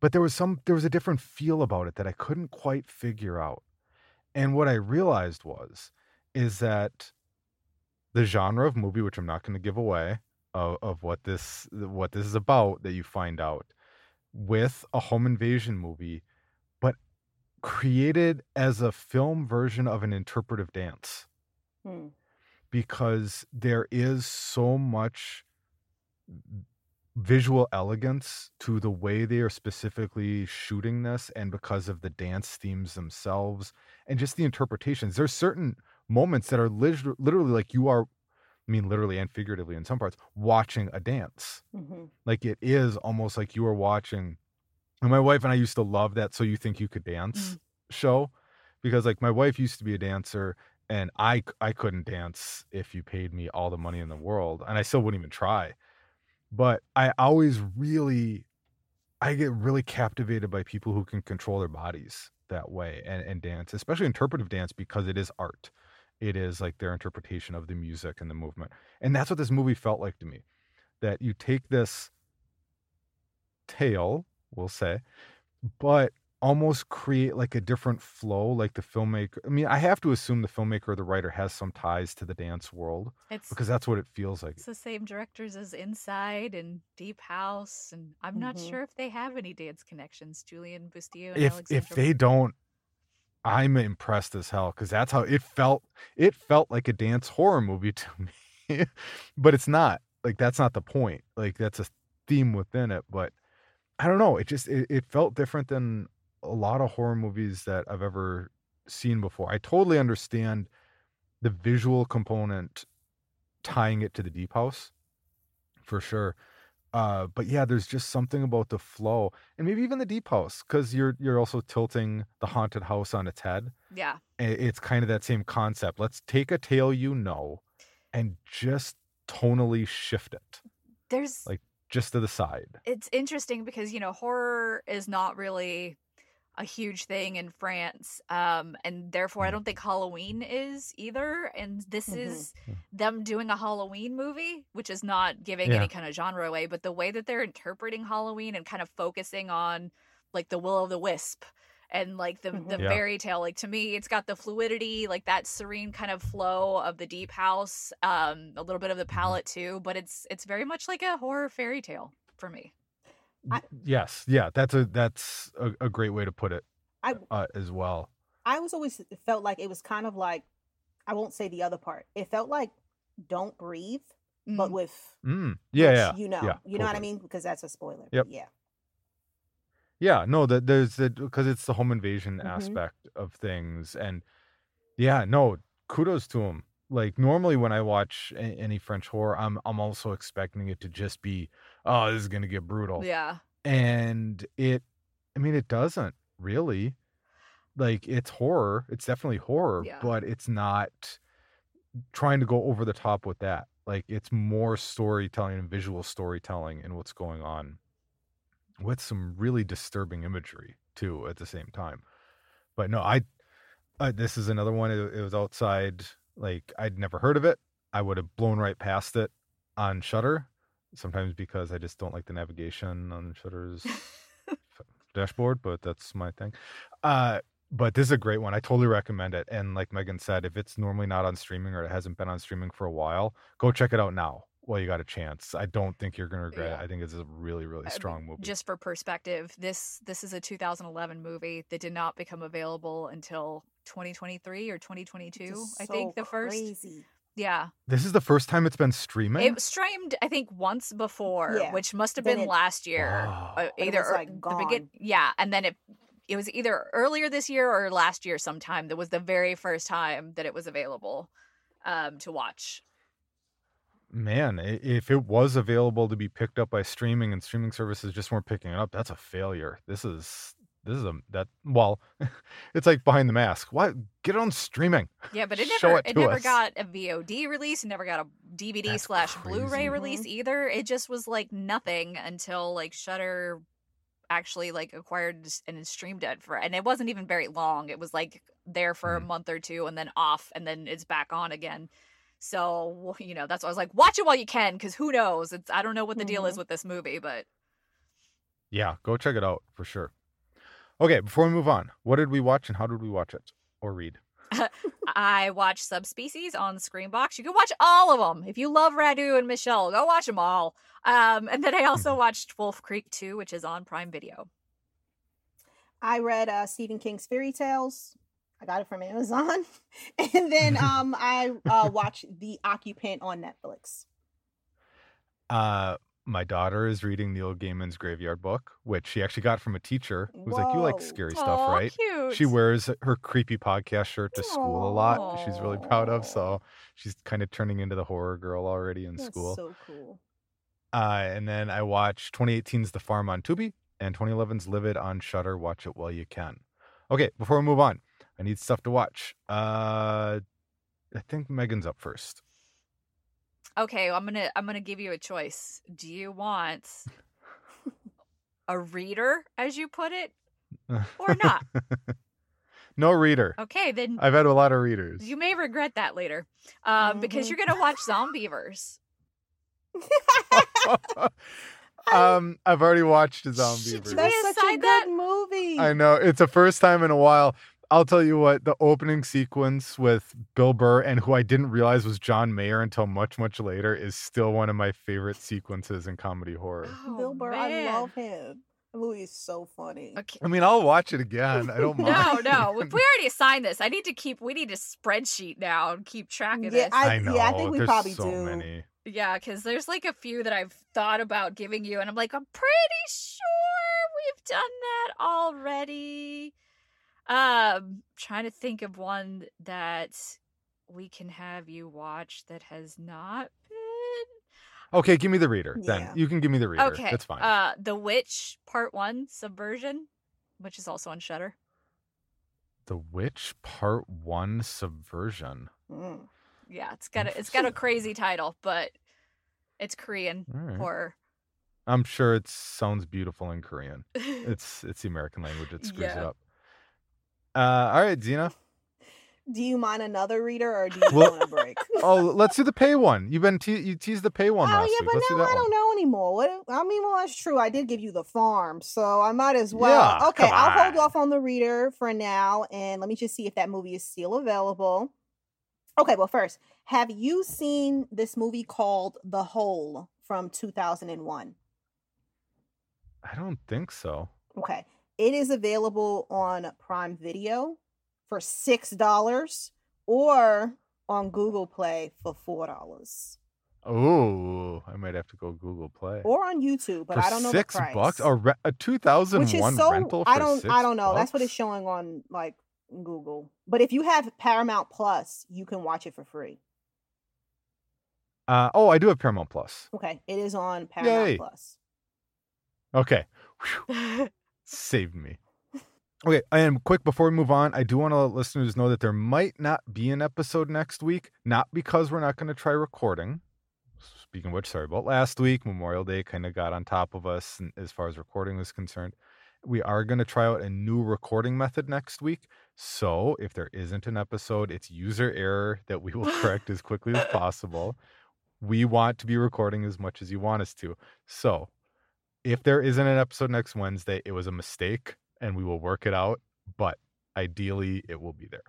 Speaker 1: But there was some there was a different feel about it that I couldn't quite figure out. And what I realized was is that the genre of movie, which I'm not going to give away, of, of what this what this is about, that you find out with a home invasion movie, but created as a film version of an interpretive dance
Speaker 2: Hmm.
Speaker 1: because there is so much visual elegance to the way they are specifically shooting this and because of the dance themes themselves and just the interpretations there's certain moments that are lit- literally like you are i mean literally and figuratively in some parts watching a dance.
Speaker 2: Mhm.
Speaker 1: like it is almost like you are watching and my wife and i used to love that so you think you could dance show? Because like my wife used to be a dancer and I I couldn't dance if you paid me all the money in the world and i still wouldn't even try. But i always really i get really captivated by people who can control their bodies that way and, and dance especially interpretive dance because it is art it is like their interpretation of the music and the movement and that's what this movie felt like to me that you take this tale we'll say but almost create like a different flow like the filmmaker i mean i have to assume the filmmaker or the writer has some ties to the dance world
Speaker 3: It's
Speaker 1: because that's what it feels like
Speaker 3: it's the same directors as Inside and Deep House, and I'm not
Speaker 2: Mhm.
Speaker 3: sure if they have any dance connections. Julian Bustillo. And
Speaker 1: if
Speaker 3: Alexandra
Speaker 1: if they don't i'm impressed as hell because that's how it felt it felt like a dance horror movie to me but it's not like that's not the point like that's a theme within it but i don't know it just it, it felt different than a lot of horror movies that i've ever seen before. I totally understand the visual component tying it to the deep house for sure uh but yeah there's just something about the flow and maybe even the deep house because you're you're also tilting the haunted house on its head
Speaker 3: yeah,
Speaker 1: it's kind of that same concept let's take a tale you know and just tonally shift it
Speaker 3: there's
Speaker 1: Like- just to the side.
Speaker 3: It's interesting because you know horror is not really a huge thing in France, um, and therefore I
Speaker 1: Mm.
Speaker 3: don't think Halloween is either. And this
Speaker 2: Mhm.
Speaker 3: is them doing a Halloween movie, which is not giving
Speaker 1: Yeah.
Speaker 3: any kind of genre away, but the way that they're interpreting Halloween and kind of focusing on like the will of the wisp and like the
Speaker 2: Mhm.
Speaker 3: the
Speaker 1: Yeah.
Speaker 3: fairy tale like to me it's got the fluidity like that serene kind of flow of the deep house um a little bit of the
Speaker 1: Mm-hmm.
Speaker 3: palette too but it's it's very much like a horror fairy tale for me
Speaker 2: I-
Speaker 1: yes yeah that's a that's a, a great way to put it
Speaker 2: I
Speaker 1: uh, as well
Speaker 2: I was always felt like it was kind of like I won't say the other part. It felt like Don't Breathe, but
Speaker 3: Mm.
Speaker 2: with
Speaker 1: mm, yeah yeah
Speaker 2: you know,
Speaker 1: yeah,
Speaker 2: you know what I mean because that's a spoiler.
Speaker 1: Yep.
Speaker 2: Yeah.
Speaker 1: Yeah, no, that there's the because it's the home invasion
Speaker 2: Mhm.
Speaker 1: aspect of things, and yeah, no, kudos to him. Like normally when I watch a- any French horror, I'm I'm also expecting it to just be, oh, this is gonna get brutal,
Speaker 3: yeah
Speaker 1: and it, I mean, it doesn't really. Like it's horror, it's definitely horror,
Speaker 3: Yeah.
Speaker 1: but it's not trying to go over the top with that. Like it's more storytelling and visual storytelling and what's going on with some really disturbing imagery too at the same time. But no, I uh, this is another one. It, it was outside. Like I'd never heard of it. I would have blown right past it on Shudder. Sometimes because I just don't like the navigation on Shudder's dashboard, but that's my thing. Uh, but this is a great one. I totally recommend it. And like Meagan said, if it's normally not on streaming or it hasn't been on streaming for a while, go check it out now while you got a chance. I don't think you're gonna regret
Speaker 3: Yeah.
Speaker 1: it. I think it's a really, really strong movie.
Speaker 3: just for perspective this this is a 2011 movie that did not become available until 2023 or 2022
Speaker 2: which is
Speaker 3: i think the first
Speaker 2: crazy.
Speaker 3: Yeah
Speaker 1: This is the first time it's been streaming.
Speaker 3: it streamed i think once before
Speaker 2: Yeah,
Speaker 3: which must have
Speaker 2: then
Speaker 3: been
Speaker 2: it-
Speaker 3: last year
Speaker 1: Wow.
Speaker 3: uh,
Speaker 2: it
Speaker 3: either
Speaker 2: was,
Speaker 3: ear-
Speaker 2: like,
Speaker 3: the begin yeah and then it it was either earlier this year or last year sometime that was the very first time that it was available um to watch
Speaker 1: Man, if it was available to be picked up by streaming and streaming services just weren't picking it up, that's a failure. This is this is a that well, it's like behind the mask. What? Get it on streaming.
Speaker 3: Yeah, but it never
Speaker 1: it
Speaker 3: it, never
Speaker 1: us.
Speaker 3: got a VOD release. It never got a DVD
Speaker 1: That's
Speaker 3: slash Blu-ray release either. It just was like nothing until like Shudder actually like acquired and streamed it for and it wasn't even very long. It was like there for a
Speaker 1: Mhm.
Speaker 3: month or two and then off and then it's back on again. So, you know, that's why I was like, watch it while you can, because who knows? It's I don't know what the deal is with this movie, but
Speaker 1: Yeah, go check it out for sure. Okay, before we move on, what did we watch and how did we watch it or read?
Speaker 3: I watch Subspecies on Screambox. You can watch all of them. If you love Radu and Michelle, go watch them all. Um, and then I also
Speaker 1: Mm-hmm.
Speaker 3: watched Wolf Creek 2, which is on Prime Video.
Speaker 2: I read uh, Stephen King's fairy tales. I got it from Amazon, and then um, I uh, watched The Occupant on Netflix.
Speaker 1: Uh, my daughter is reading Neil Gaiman's Graveyard Book, which she actually got from a teacher who's like, "You like
Speaker 2: Whoa.
Speaker 1: scary stuff, right?"
Speaker 3: Cute.
Speaker 1: She wears her creepy podcast shirt to school a lot. She's really proud of, so she's kind of turning into the horror girl already in
Speaker 2: That's
Speaker 1: school.
Speaker 2: so cool.
Speaker 1: Uh, and then I watched 2018's The Farm on Tubi and 2011's Livid on Shudder. Watch it while you can. Okay, before we move on, I need stuff to watch. Uh, I think Meagan's up first.
Speaker 3: Okay, I'm gonna I'm gonna give you a choice. Do you want a reader, as you put it, or not?
Speaker 1: no reader.
Speaker 3: Okay, then
Speaker 1: I've had a lot of readers.
Speaker 3: you may regret that later, um, because you're gonna watch Zombeavers.
Speaker 1: um, I've already watched a
Speaker 3: Shit,
Speaker 1: zombie.
Speaker 3: should
Speaker 1: version.
Speaker 2: That's such a good
Speaker 3: that?
Speaker 2: movie.
Speaker 1: I know it's the first time in a while. I'll tell you what, the opening sequence with Bill Burr and who I didn't realize was John Mayer until much, much later is still one of my favorite sequences in comedy horror.
Speaker 3: Oh,
Speaker 2: Bill Burr, I love him. The movie is so funny.
Speaker 3: Okay.
Speaker 1: I mean, I'll watch it again. I don't
Speaker 3: No,
Speaker 1: mind.
Speaker 3: no. If we already assigned this, I need to keep. We need a spreadsheet now and keep track of
Speaker 2: Yeah,
Speaker 3: this.
Speaker 2: I-
Speaker 1: I know.
Speaker 2: yeah, I think we
Speaker 1: There's
Speaker 2: probably
Speaker 1: so
Speaker 2: do.
Speaker 1: many.
Speaker 3: Yeah, because there's like a few that I've thought about giving you, and I'm like, I'm pretty sure we've done that already. Um, trying to think of one that we can have you watch that has not been.
Speaker 1: Okay, give me the reader. Then you can give me the reader.
Speaker 3: Okay,
Speaker 1: That's fine.
Speaker 3: Uh, The Witch Part One, Subversion, which is also on Shudder.
Speaker 1: the Witch Part One Subversion.
Speaker 2: Mm.
Speaker 3: Yeah, it's got a it's got a crazy title, but it's Korean
Speaker 1: right.
Speaker 3: horror.
Speaker 1: I'm sure it sounds beautiful in Korean. It's it's the American language that screws it up. Uh, all right, Zena.
Speaker 2: Do you mind another reader or do you
Speaker 1: Well-
Speaker 2: want a break?
Speaker 1: Oh, let's do the pay one. You've been te- you teased the pay one
Speaker 2: Oh
Speaker 1: last
Speaker 2: yeah,
Speaker 1: week.
Speaker 2: but
Speaker 1: Let's
Speaker 2: now
Speaker 1: do
Speaker 2: I
Speaker 1: one.
Speaker 2: don't know anymore. What I mean, well, that's true. I did give you the farm, so I might as well.
Speaker 1: Yeah,
Speaker 2: okay, I'll hold off on the reader for now, and let me just see if that movie is still available. Okay, well, first, have you seen this movie called The Hole from 2001?
Speaker 1: I don't think so.
Speaker 2: Okay, it is available on Prime Video for six dollars or on Google Play for four dollars
Speaker 1: Oh, I might have to go Google Play.
Speaker 2: or on YouTube, but
Speaker 1: for
Speaker 2: I don't know
Speaker 1: six bucks. A, re- a two thousand
Speaker 2: which is
Speaker 1: one
Speaker 2: so
Speaker 1: rental. For
Speaker 2: I don't
Speaker 1: six
Speaker 2: I don't know. That's what it's showing on like Google. But if you have Paramount Plus, you can watch it for free.
Speaker 1: Uh, oh, I do have Paramount Plus.
Speaker 2: Okay, it is on Paramount
Speaker 1: Yay.
Speaker 2: Plus.
Speaker 1: Okay, saved me. Okay, and quick before we move on, I do want to let listeners know that there might not be an episode next week, not because we're not going to try recording. Speaking of which, sorry about last week. Memorial Day kind of got on top of us as far as recording was concerned. We are going to try out a new recording method next week. So if there isn't an episode, it's user error that we will correct as quickly as possible. We want to be recording as much as you want us to. So if there isn't an episode next Wednesday, it was a mistake and we will work it out. But ideally, it will be there.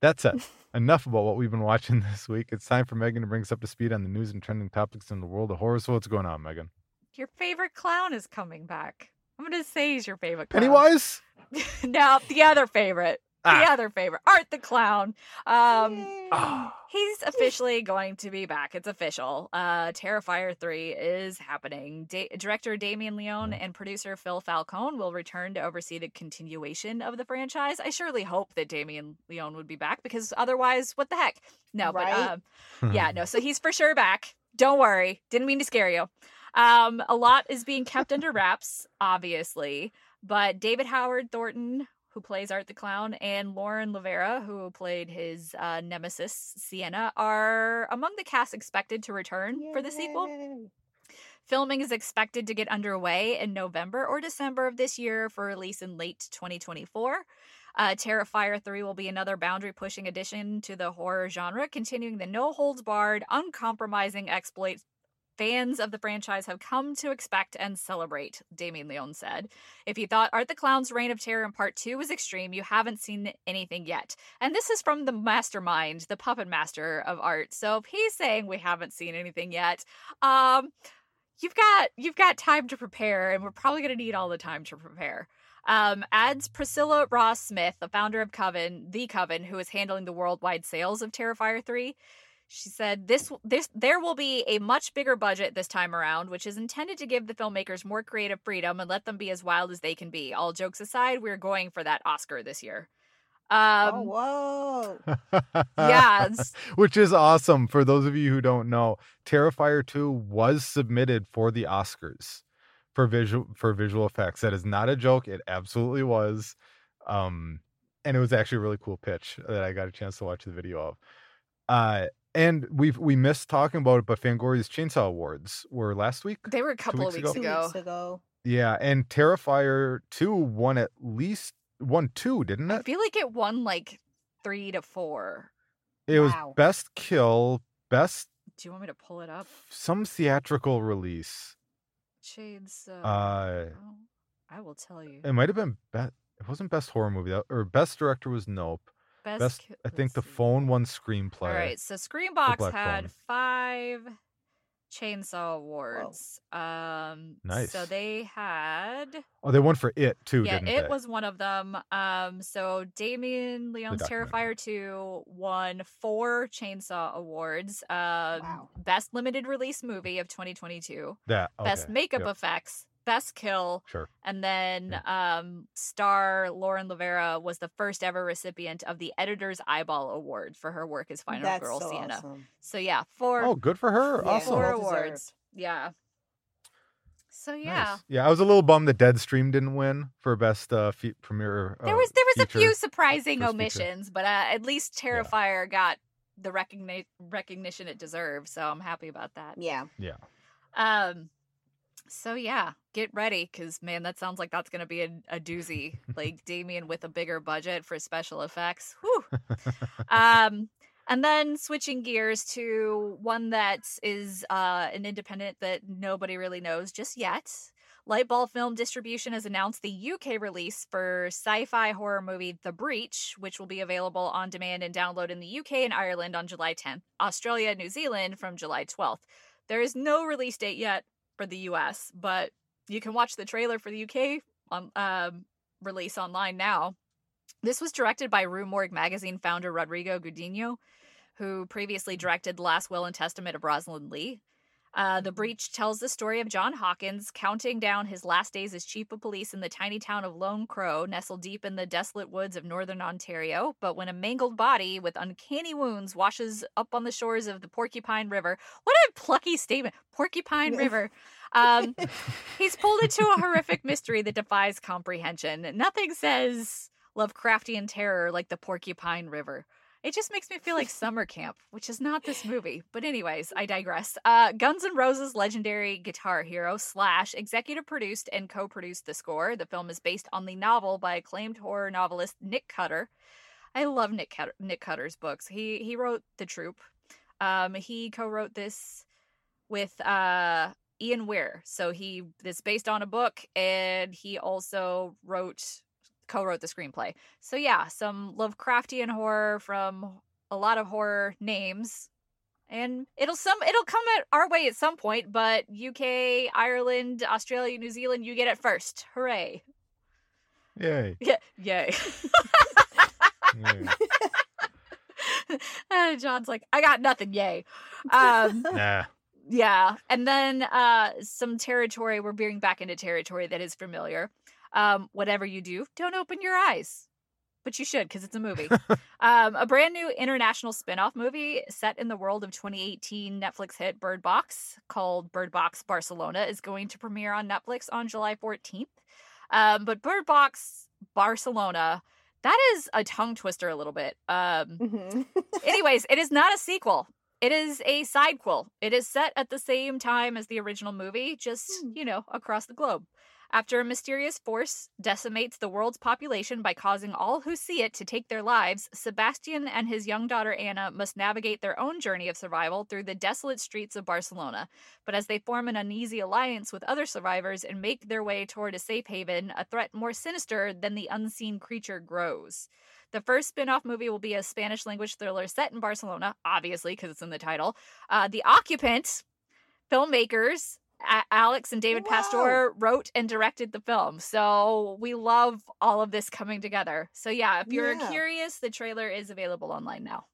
Speaker 1: That's it. Enough about what we've been watching this week. It's time for Meagan to bring us up to speed on the news and trending topics in the world of horror. So, what's going on, Meagan?
Speaker 3: Your favorite clown is coming back. I'm gonna say he's your favorite clown.
Speaker 1: Pennywise?
Speaker 3: no, the other favorite. The
Speaker 1: Ah.
Speaker 3: other favorite. Art the clown. Um
Speaker 2: Yay.
Speaker 1: Ah.
Speaker 3: He's officially going to be back. It's official. Uh, Terrifier 3 is happening. Da- director Damien Leone and producer Phil Falcone will return to oversee the continuation of the franchise. I surely hope that Damien Leone would be back because otherwise, what the heck? No,
Speaker 2: Right?
Speaker 3: but um, yeah, no. So he's for sure back. Don't worry. Didn't mean to scare you. Um, a lot is being kept under wraps, obviously, but David Howard Thornton, who plays Art the Clown, and Lauren Lavera, who played his uh, nemesis Sienna, are among the cast expected to return for the sequel. Filming is expected to get underway in November or December of this year for release in late 2024. Uh, Terrifier 3 will be another boundary pushing addition to the horror genre, continuing the no holds barred, uncompromising exploit fans of the franchise have come to expect and celebrate, Damien Leone said. If you thought Art the Clown's Reign of Terror in Part 2 was extreme, you haven't seen anything yet. And this is from the mastermind, the puppet master of art. So if he's saying we haven't seen anything yet, um, you've got you've got time to prepare, and we're probably gonna need all the time to prepare. Um, adds Priscilla Ross Smith, the founder of Coven, the Coven, who is handling the worldwide sales of Terrifier 3. She said this this there will be a much bigger budget this time around, which is intended to give the filmmakers more creative freedom and let them be as wild as they can be. All jokes aside, we're going for that Oscar this year. Um,
Speaker 2: oh, whoa.
Speaker 3: yeah,
Speaker 1: Which is awesome. For those of you who don't know, Terrifier 2 was submitted for the Oscars for visual for visual effects. That is not a joke. It absolutely was. Um and it was actually a really cool pitch that I got a chance to watch the video of. Uh and we've we missed talking about it, but Fangoria's Chainsaw Awards were last week.
Speaker 3: they were a couple of
Speaker 1: weeks
Speaker 3: weeks
Speaker 1: ago?
Speaker 2: Two
Speaker 3: ago.
Speaker 2: weeks ago.
Speaker 1: Yeah, and Terrifier 2 won at least won two, didn't it?
Speaker 3: I
Speaker 1: it?
Speaker 3: feel like it won like three to four.
Speaker 1: It was best kill, best
Speaker 3: Do you want me to pull it up?
Speaker 1: some theatrical release.
Speaker 3: Shades. Uh, I will tell you.
Speaker 1: it might have been best it wasn't best horror movie that, or best director was nope.
Speaker 3: Best.
Speaker 1: Best I think the
Speaker 3: see.
Speaker 1: phone won screenplay.
Speaker 3: All right, so Screenbox
Speaker 1: Black
Speaker 3: had
Speaker 1: Phone.
Speaker 3: five Chainsaw Awards. Um,
Speaker 1: Nice.
Speaker 3: So they had,
Speaker 1: Oh, they won for it too,
Speaker 3: yeah,
Speaker 1: didn't
Speaker 3: it
Speaker 1: they?
Speaker 3: was one of them. Um, so Damien Leone's
Speaker 1: documentary.
Speaker 3: Terrifier Two won four Chainsaw Awards. Um,
Speaker 2: Wow.
Speaker 3: Best Limited Release Movie of 2022,
Speaker 1: that okay.
Speaker 3: Best Makeup
Speaker 1: yep,
Speaker 3: Effects, Best Kill,
Speaker 1: Sure.
Speaker 3: and then um, star Lauren Lavera was the first ever recipient of the Editor's Eyeball Award for her work as Final
Speaker 2: That's
Speaker 3: Girl
Speaker 2: so
Speaker 3: Sienna.
Speaker 2: awesome.
Speaker 3: So yeah, four
Speaker 1: Oh, good for her.
Speaker 2: Yeah.
Speaker 1: awesome.
Speaker 3: four
Speaker 2: Well
Speaker 3: awards.
Speaker 2: deserved.
Speaker 3: Yeah. So
Speaker 1: Nice.
Speaker 3: yeah.
Speaker 1: Yeah, I was a little bummed that Deadstream didn't win for best uh fe- premiere.
Speaker 3: There
Speaker 1: uh,
Speaker 3: was there was a few surprising
Speaker 1: first feature.
Speaker 3: omissions, but uh, at least Terrifier got the recogni- recognition it deserved, so I'm happy about that.
Speaker 2: Yeah.
Speaker 1: Yeah.
Speaker 3: Um so yeah, get ready cuz man that sounds like that's going to be a, a doozy. like Damien with a bigger budget for special effects. Whew. um and then switching gears to one that is uh, an independent that nobody really knows just yet. Lightbulb Film Distribution has announced the UK release for sci-fi horror movie The Breach, which will be available on demand and download in the UK and Ireland on July 10th, Australia New Zealand from July 12th. There is no release date yet for the US, but you can watch the trailer for the UK on um, release online now. This was directed by Rue Morgue magazine founder Rodrigo Gudinho, who previously directed The Last Will and Testament of Rosalind Leigh. Uh, the Breach tells the story of John Hawkins counting down his last days as chief of police in the tiny town of Lone Crow, nestled deep in the desolate woods of northern Ontario. But when a mangled body with uncanny wounds washes up on the shores of the Porcupine River, what a plucky statement! Porcupine River. Um, he's pulled into a horrific mystery that defies comprehension. Nothing says Lovecraftian terror like the Porcupine River. It just makes me feel like summer camp, which is not this movie. But anyways, I digress. Uh, Guns N' Roses legendary guitar hero Slash executive produced and co-produced the score. The film is based on the novel by acclaimed horror novelist Nick Cutter. I love Nick Cutter, Nick Cutter's books. He he wrote The Troop. Um, he co-wrote this with uh, Ian Weir. So he it's based on a book, and he also wrote co-wrote the screenplay. So yeah, some Lovecraftian horror from a lot of horror names. And it'll some it'll come at our way at some point, but UK, Ireland, Australia, New Zealand, you get it first. Hooray.
Speaker 1: Yay.
Speaker 3: Yeah, yay.
Speaker 1: Yay.
Speaker 3: Jon's like, I got nothing, yay. Um
Speaker 1: nah.
Speaker 3: Yeah, and then uh some territory. We're veering back into territory that is familiar. Um, whatever you do, don't open your eyes, but you should because it's a movie. um, a brand new international spin-off movie set in the world of 2018 Netflix hit Bird Box called Bird Box Barcelona is going to premiere on Netflix on July 14th. Um, but Bird Box Barcelona. That is a tongue twister a little bit. Um,
Speaker 2: Mhm.
Speaker 3: Anyways, it is not a sequel. It is a sidequel. It is set at the same time as the original movie, just,
Speaker 2: Hmm.
Speaker 3: you know, across the globe. After a mysterious force decimates the world's population by causing all who see it to take their lives, Sebastian and his young daughter Anna must navigate their own journey of survival through the desolate streets of Barcelona. But as they form an uneasy alliance with other survivors and make their way toward a safe haven, a threat more sinister than the unseen creature grows. The first spin off movie will be a Spanish language thriller set in Barcelona, obviously, because it's in the title. Uh, the Occupant filmmakers Alex and David
Speaker 2: Wow.
Speaker 3: Pastor wrote and directed the film. So we love all of this coming together. So yeah, if you're
Speaker 2: Yeah.
Speaker 3: curious, the trailer is available online now.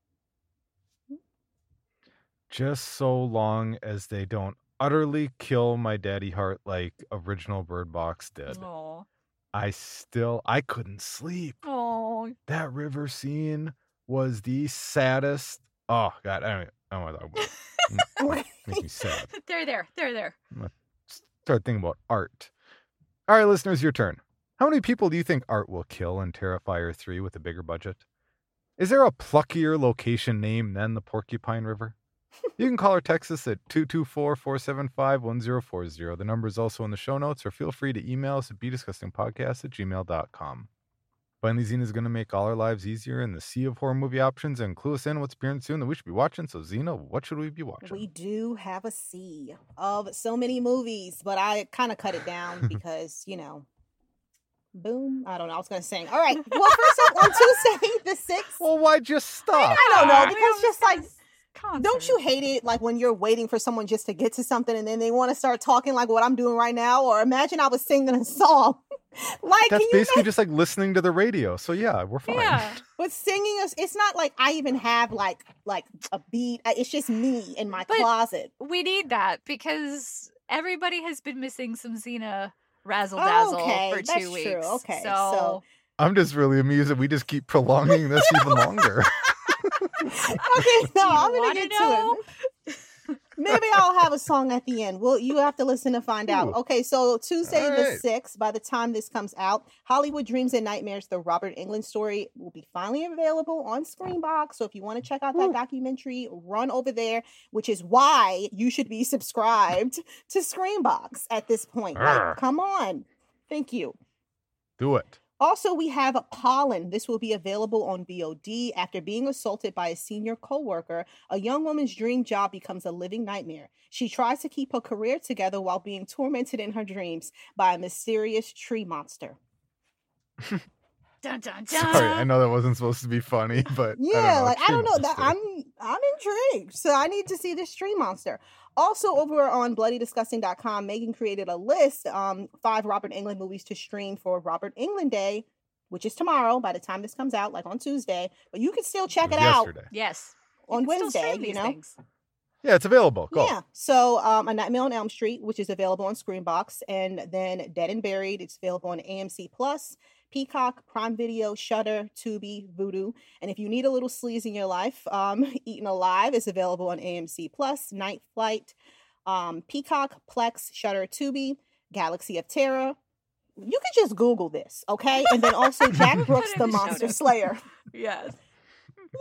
Speaker 1: Just so long as they don't utterly kill my daddy heart like original Bird Box did.
Speaker 3: Oh.
Speaker 1: I still I couldn't sleep.
Speaker 3: Oh.
Speaker 1: That river scene was the saddest. Oh god, I don't, I don't want to talk about it. Make me sad.
Speaker 3: They're there. They're there.
Speaker 1: Start thinking about art. All right, listeners, your turn. How many people do you think art will kill in Terrifier 3 with a bigger budget? Is there a pluckier location name than the Porcupine River? You can call or text us at 224 475 1040. The number is also in the show notes, or feel free to email us at bedisgustingpodcast at gmail.com. Finally, Zena is going to make all our lives easier in the sea of horror movie options and clue us in what's appearing soon that we should be watching. So, Zena, what should we be watching?
Speaker 2: We do have a sea of so many movies, but I kind of cut it down because, you know, boom. I don't know. I was going to sing. All right. Well, first up on Tuesday, the 6th.
Speaker 1: Well, why just stop?
Speaker 2: I don't know, because just like-
Speaker 3: concert.
Speaker 2: Don't you hate it like when you're waiting for someone just to get to something and then they want to start talking like what I'm doing right now? Or imagine I was singing a song. like,
Speaker 1: That's
Speaker 2: can you
Speaker 1: basically just like listening to the radio. So, yeah, we're fine.
Speaker 3: Yeah.
Speaker 2: But singing is it's not like I even have like like a beat. It's just me in my
Speaker 3: But-
Speaker 2: closet.
Speaker 3: We need that because everybody has been missing some Zena razzle dazzle
Speaker 2: Okay,
Speaker 3: for two
Speaker 2: that's
Speaker 3: weeks.
Speaker 2: true. Okay,
Speaker 3: So,
Speaker 2: so-
Speaker 1: I'm just really amused that we just keep prolonging this even longer.
Speaker 2: Okay, no, I'm gonna get
Speaker 3: know?
Speaker 2: to it. Maybe I'll have a song at the end. Well, you have to listen to find out.
Speaker 1: Ooh.
Speaker 2: Okay, so Tuesday the 6th, by the time this comes out, Hollywood Dreams and Nightmares, the Robert Englund story, will be finally available on Screambox. So if you want to check out that
Speaker 1: Woo.
Speaker 2: documentary, run over there, which is why you should be subscribed to Screambox at this point. Like, come on. Thank you.
Speaker 1: Do it.
Speaker 2: Also, we have Pollen. This will be available on VOD. After being assaulted by a senior coworker, a young woman's dream job becomes a living nightmare. She tries to keep her career together while being tormented in her dreams by a mysterious tree monster.
Speaker 3: dun dun dun.
Speaker 1: Sorry, I know that wasn't supposed to be funny, but
Speaker 2: Yeah, like I don't know that. I'm I'm intrigued. So I need to see this tree monster. Also over on bloodydisgusting.com, Meagan created a list um five Robert Englund movies to stream for Robert Englund Day, which is tomorrow by the time this comes out, like on Tuesday. But you can still check
Speaker 1: was
Speaker 2: it out.
Speaker 3: Yes.
Speaker 2: On
Speaker 3: can
Speaker 2: Wednesday, you know.
Speaker 3: things.
Speaker 1: Yeah, it's available. Go.
Speaker 2: Yeah. So um A Nightmare on Elm Street, which is available on Screambox, and then Dead and Buried, it's available on AMC Plus, Peacock, Prime Video, Shudder, Tubi, Vudu. And if you need a little sleaze in your life, um, Eaten Alive is available on AMC Plus, Night Flight, um, Peacock, Plex, Shudder, Tubi, Galaxy of Terror. You can just Google this, okay? And then also Jack Brooks, the
Speaker 3: in the show
Speaker 2: Monster. Slayer.
Speaker 3: Yes.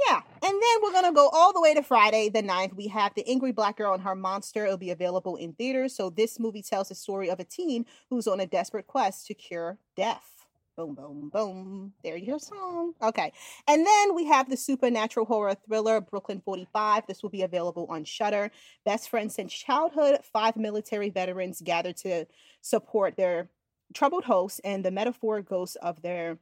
Speaker 2: Yeah. And then we're going to go all the way to Friday the 9th. We have The Angry Black Girl and Her Monster. It'll be available in theaters. So this movie tells the story of a teen who's on a desperate quest to cure death. Boom, boom, boom. There's your song. Okay. And then we have the supernatural horror thriller Brooklyn 45. This will be available on Shudder. Best friends since childhood, five military veterans gather to support their troubled hosts, and the metaphor ghosts of their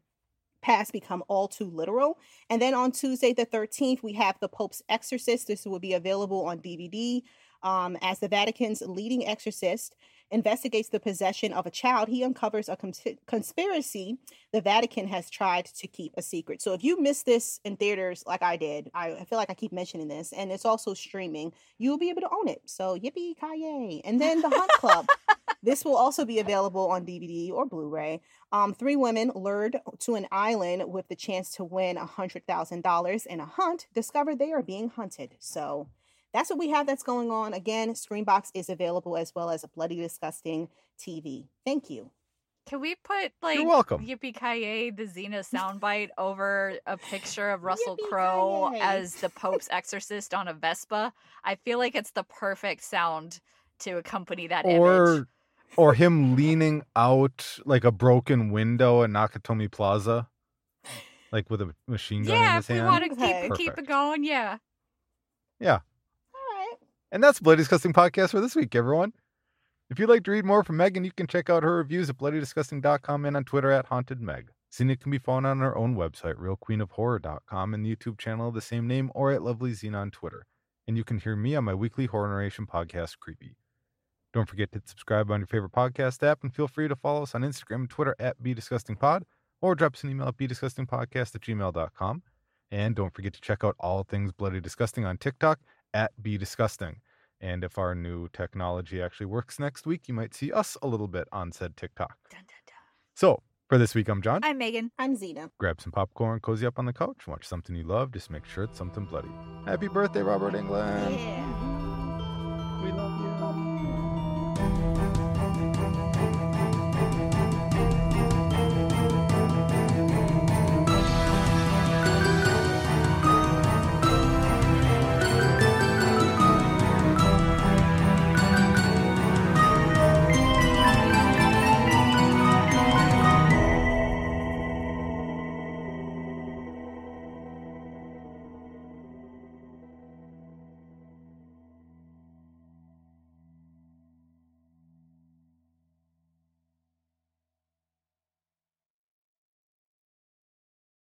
Speaker 2: past become all too literal. And then on Tuesday, the 13th, we have The Pope's Exorcist. This will be available on DVD. Um, as the Vatican's leading exorcist investigates the possession of a child, he uncovers a cons- conspiracy the Vatican has tried to keep a secret. So if you missed this in theaters like I did, I, I feel like I keep mentioning this, and it's also streaming, you'll be able to own it. So yippee ki And then The Hunt Club. this will also be available on DVD or Blu-ray. Um, three women lured to an island with the chance to win $100,000 in a hunt discover they are being hunted. So that's what we have that's going on. Again, Screambox is available as well as a Bloody Disgusting TV. Thank you.
Speaker 3: Can we put like
Speaker 1: You're welcome.
Speaker 3: Yippee Ki the Zena soundbite over a picture of Russell Crowe as the Pope's exorcist on a Vespa? I feel like it's the perfect sound to accompany that image.
Speaker 1: Or or him leaning out like a broken window in Nakatomi Plaza, like with a machine gun in
Speaker 3: Yeah,
Speaker 1: his
Speaker 3: if we want to
Speaker 2: Okay.
Speaker 3: keep keep it going, yeah.
Speaker 2: All right.
Speaker 1: And that's Bloody Disgusting Podcast for this week, everyone. If you'd like to read more from Meagan, you can check out her reviews at bloodydisgusting.com and on Twitter at hauntedmeg. Zena can be found on our own website, realqueenofhorror.com, and the YouTube channel of the same name, or at Lovely Zena on Twitter. And you can hear me on my weekly horror narration podcast, Creepy. Don't forget to subscribe on your favorite podcast app, and feel free to follow us on Instagram and Twitter at BeDisgustingPod, or drop us an email at BeDisgustingPodcast at gmail.com. And don't forget to check out all things Bloody Disgusting on TikTok at Be Disgusting. And if our new technology actually works next week, you might see us a little bit on said TikTok.
Speaker 3: Dun, dun, dun.
Speaker 1: So, for this week, I'm Jon.
Speaker 3: I'm Meagan.
Speaker 2: I'm Zena.
Speaker 1: Grab some popcorn, cozy up on the couch, watch something you love. Just make sure it's something bloody. Happy birthday, Robert Englund.
Speaker 3: Yeah.